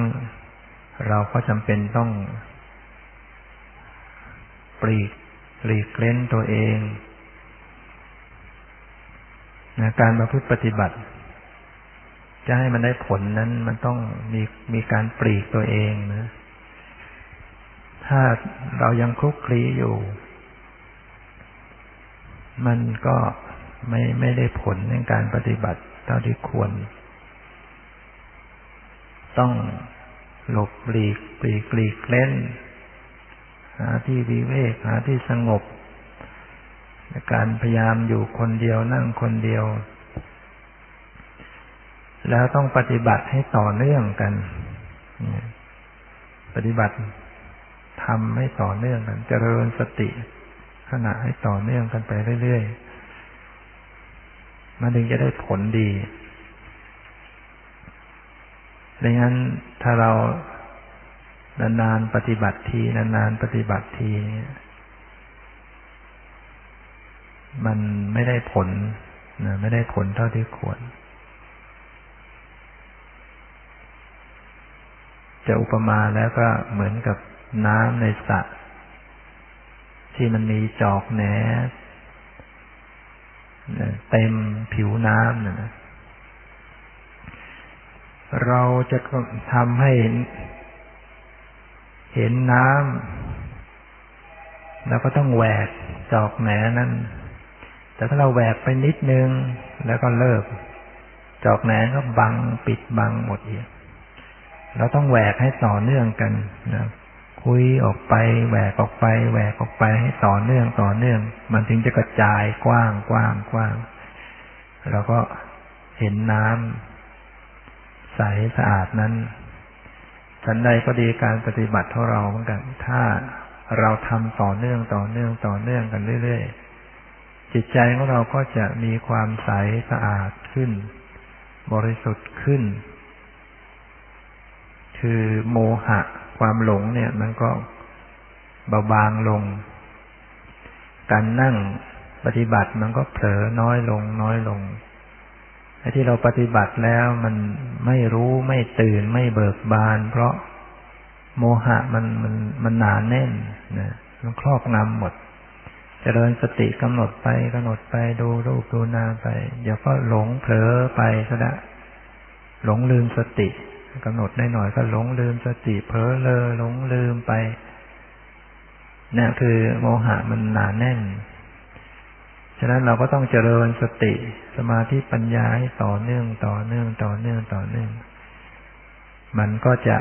เราก็จำเป็นต้อง ปลีกปลีกเล้นตัวเองนะการประพฤติปฏิบัติ จะให้มันได้ผลนั้นมันต้องมีมีการปลีกตัวเองนะ ถ้าเรายังคลุกคลีอยู่ มันก็ไม่ไม่ได้ผลในการปฏิบัติเท่าที่ควร ต้องหลบหลีกปลีกหลีกเล่น หาที่วิเวกหาที่สงบ การพยายามอยู่คนเดียวนั่งคนเดียว แล้วต้องปฏิบัติให้ต่อเนื่องกัน ปฏิบัติทำให้ต่อเนื่องกัน เจริญสติ ขณะให้ต่อเนื่องกันไปเรื่อยๆ มันถึงจะได้ผลดีดังนั้นถ้าเรานานๆปฏิบัติที นานๆปฏิบัติที มันไม่ได้ผลนะไม่ได้ผลเท่าที่ควร จะอุปมาแล้วก็เหมือนกับน้ำในสระที่มันมีจอกแหนเต็มผิวน้ำนะ เราจะทำให้เห็นน้ำเราก็ต้องแหวกจอกแหนนั้น แต่ถ้าเราแหวกไปนิดนึง แล้วก็เลิก จอกแหนก็บังปิดบังหมดอีก เราต้องแหวกให้ต่อเนื่องกันนะคุยออกไป แหวกออกไป แหวกออกไปให้ต่อเนื่องต่อเนื่อง มันถึงจะกระจายกว้างกว้างกว้างแล้วก็เห็นน้ำใสสะอาดนั้นฉันใดก็ดีการปฏิบัติของเราเหมือนกัน ถ้าเราทำต่อเนื่องต่อเนื่องต่อเนื่องกันเรื่อยๆ จิตใจของเราก็จะมีความใสสะอาดขึ้น บริสุทธิ์ขึ้น คือโมหะ ความหลงเนี่ย มันก็เบาบางลง การนั่งปฏิบัติมันก็เผลอน้อยลง น้อยลงไอ้ที่เราปฏิบัติแล้วมันไม่รู้ไม่ตื่นไม่เบิกบาน เพราะโมหะมันมันมันหนาแน่นนะมันครอบงำหมดจเจริญสติกำหนดไปกำหนดไปดูรูปดูนามไป เดี๋ยวก็หลงเผลอไปซะละหลงลืมสติ กำหนดได้หน่อยก็หลงลืมสติเผลอเลอหลงลืมไปนี่คือโมหะมันหนาแน่น ฉะนั้นเราก็ต้องเจริญสติ สมาธิปัญญาให้ต่อเนื่องต่อเนื่องต่อเนื่องต่อเนื่อง มันก็จะ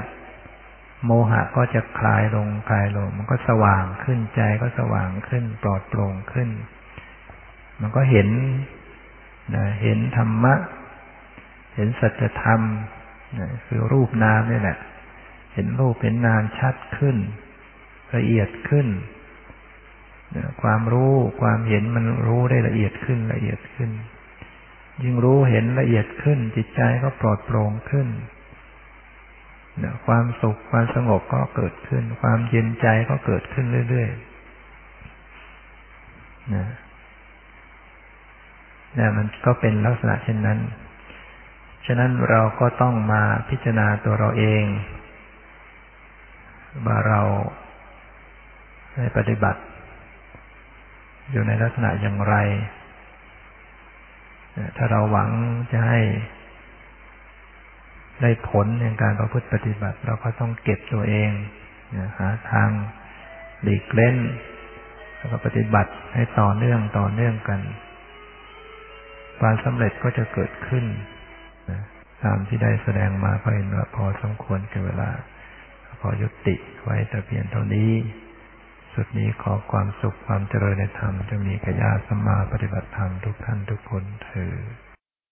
โมหะก็จะคลายลงคลายลง มันก็สว่างขึ้นใจก็สว่างขึ้น ปลอดโปร่งขึ้น มันก็เห็นนะเห็นธรรมะ เห็นสัจธรรม คือรูปนามนี่แหละ เห็นรูปเห็นนามชัดขึ้น ละเอียดขึ้นความรู้ความเห็นมันรู้ได้ละเอียดขึ้นละเอียดขึ้น ยิ่งรู้เห็นละเอียดขึ้น จิตใจก็ปลอดโปร่งขึ้นความสุขความสงบก็เกิดขึ้น ความเย็นใจก็เกิดขึ้นเรื่อยๆนะนะมันก็เป็นลักษณะเช่นนั้น ฉะนั้นเราก็ต้องมาพิจารณาตัวเราเอง ว่าเราได้ปฏิบัติ อยู่ในลักษณะอย่างไร ถ้าเราหวังจะให้ได้ผลในการประพฤติปฏิบัติ เราก็ต้องเก็บตัวเองหาทางหลีกเล่น แล้วก็ปฏิบัติให้ต่อเนื่องต่อเนื่องกัน ความสำเร็จก็จะเกิดขึ้น ตามที่ได้แสดงมาก็เห็นว่าพอสมควรกับเวลา พอยุติไว้แต่เพียงเท่านี้ สุดนี้ขอความสุขความเจริญในธรรมจะมีกัญญาสมาปฏิบัติธรรมทุกท่านทุกคนเถิด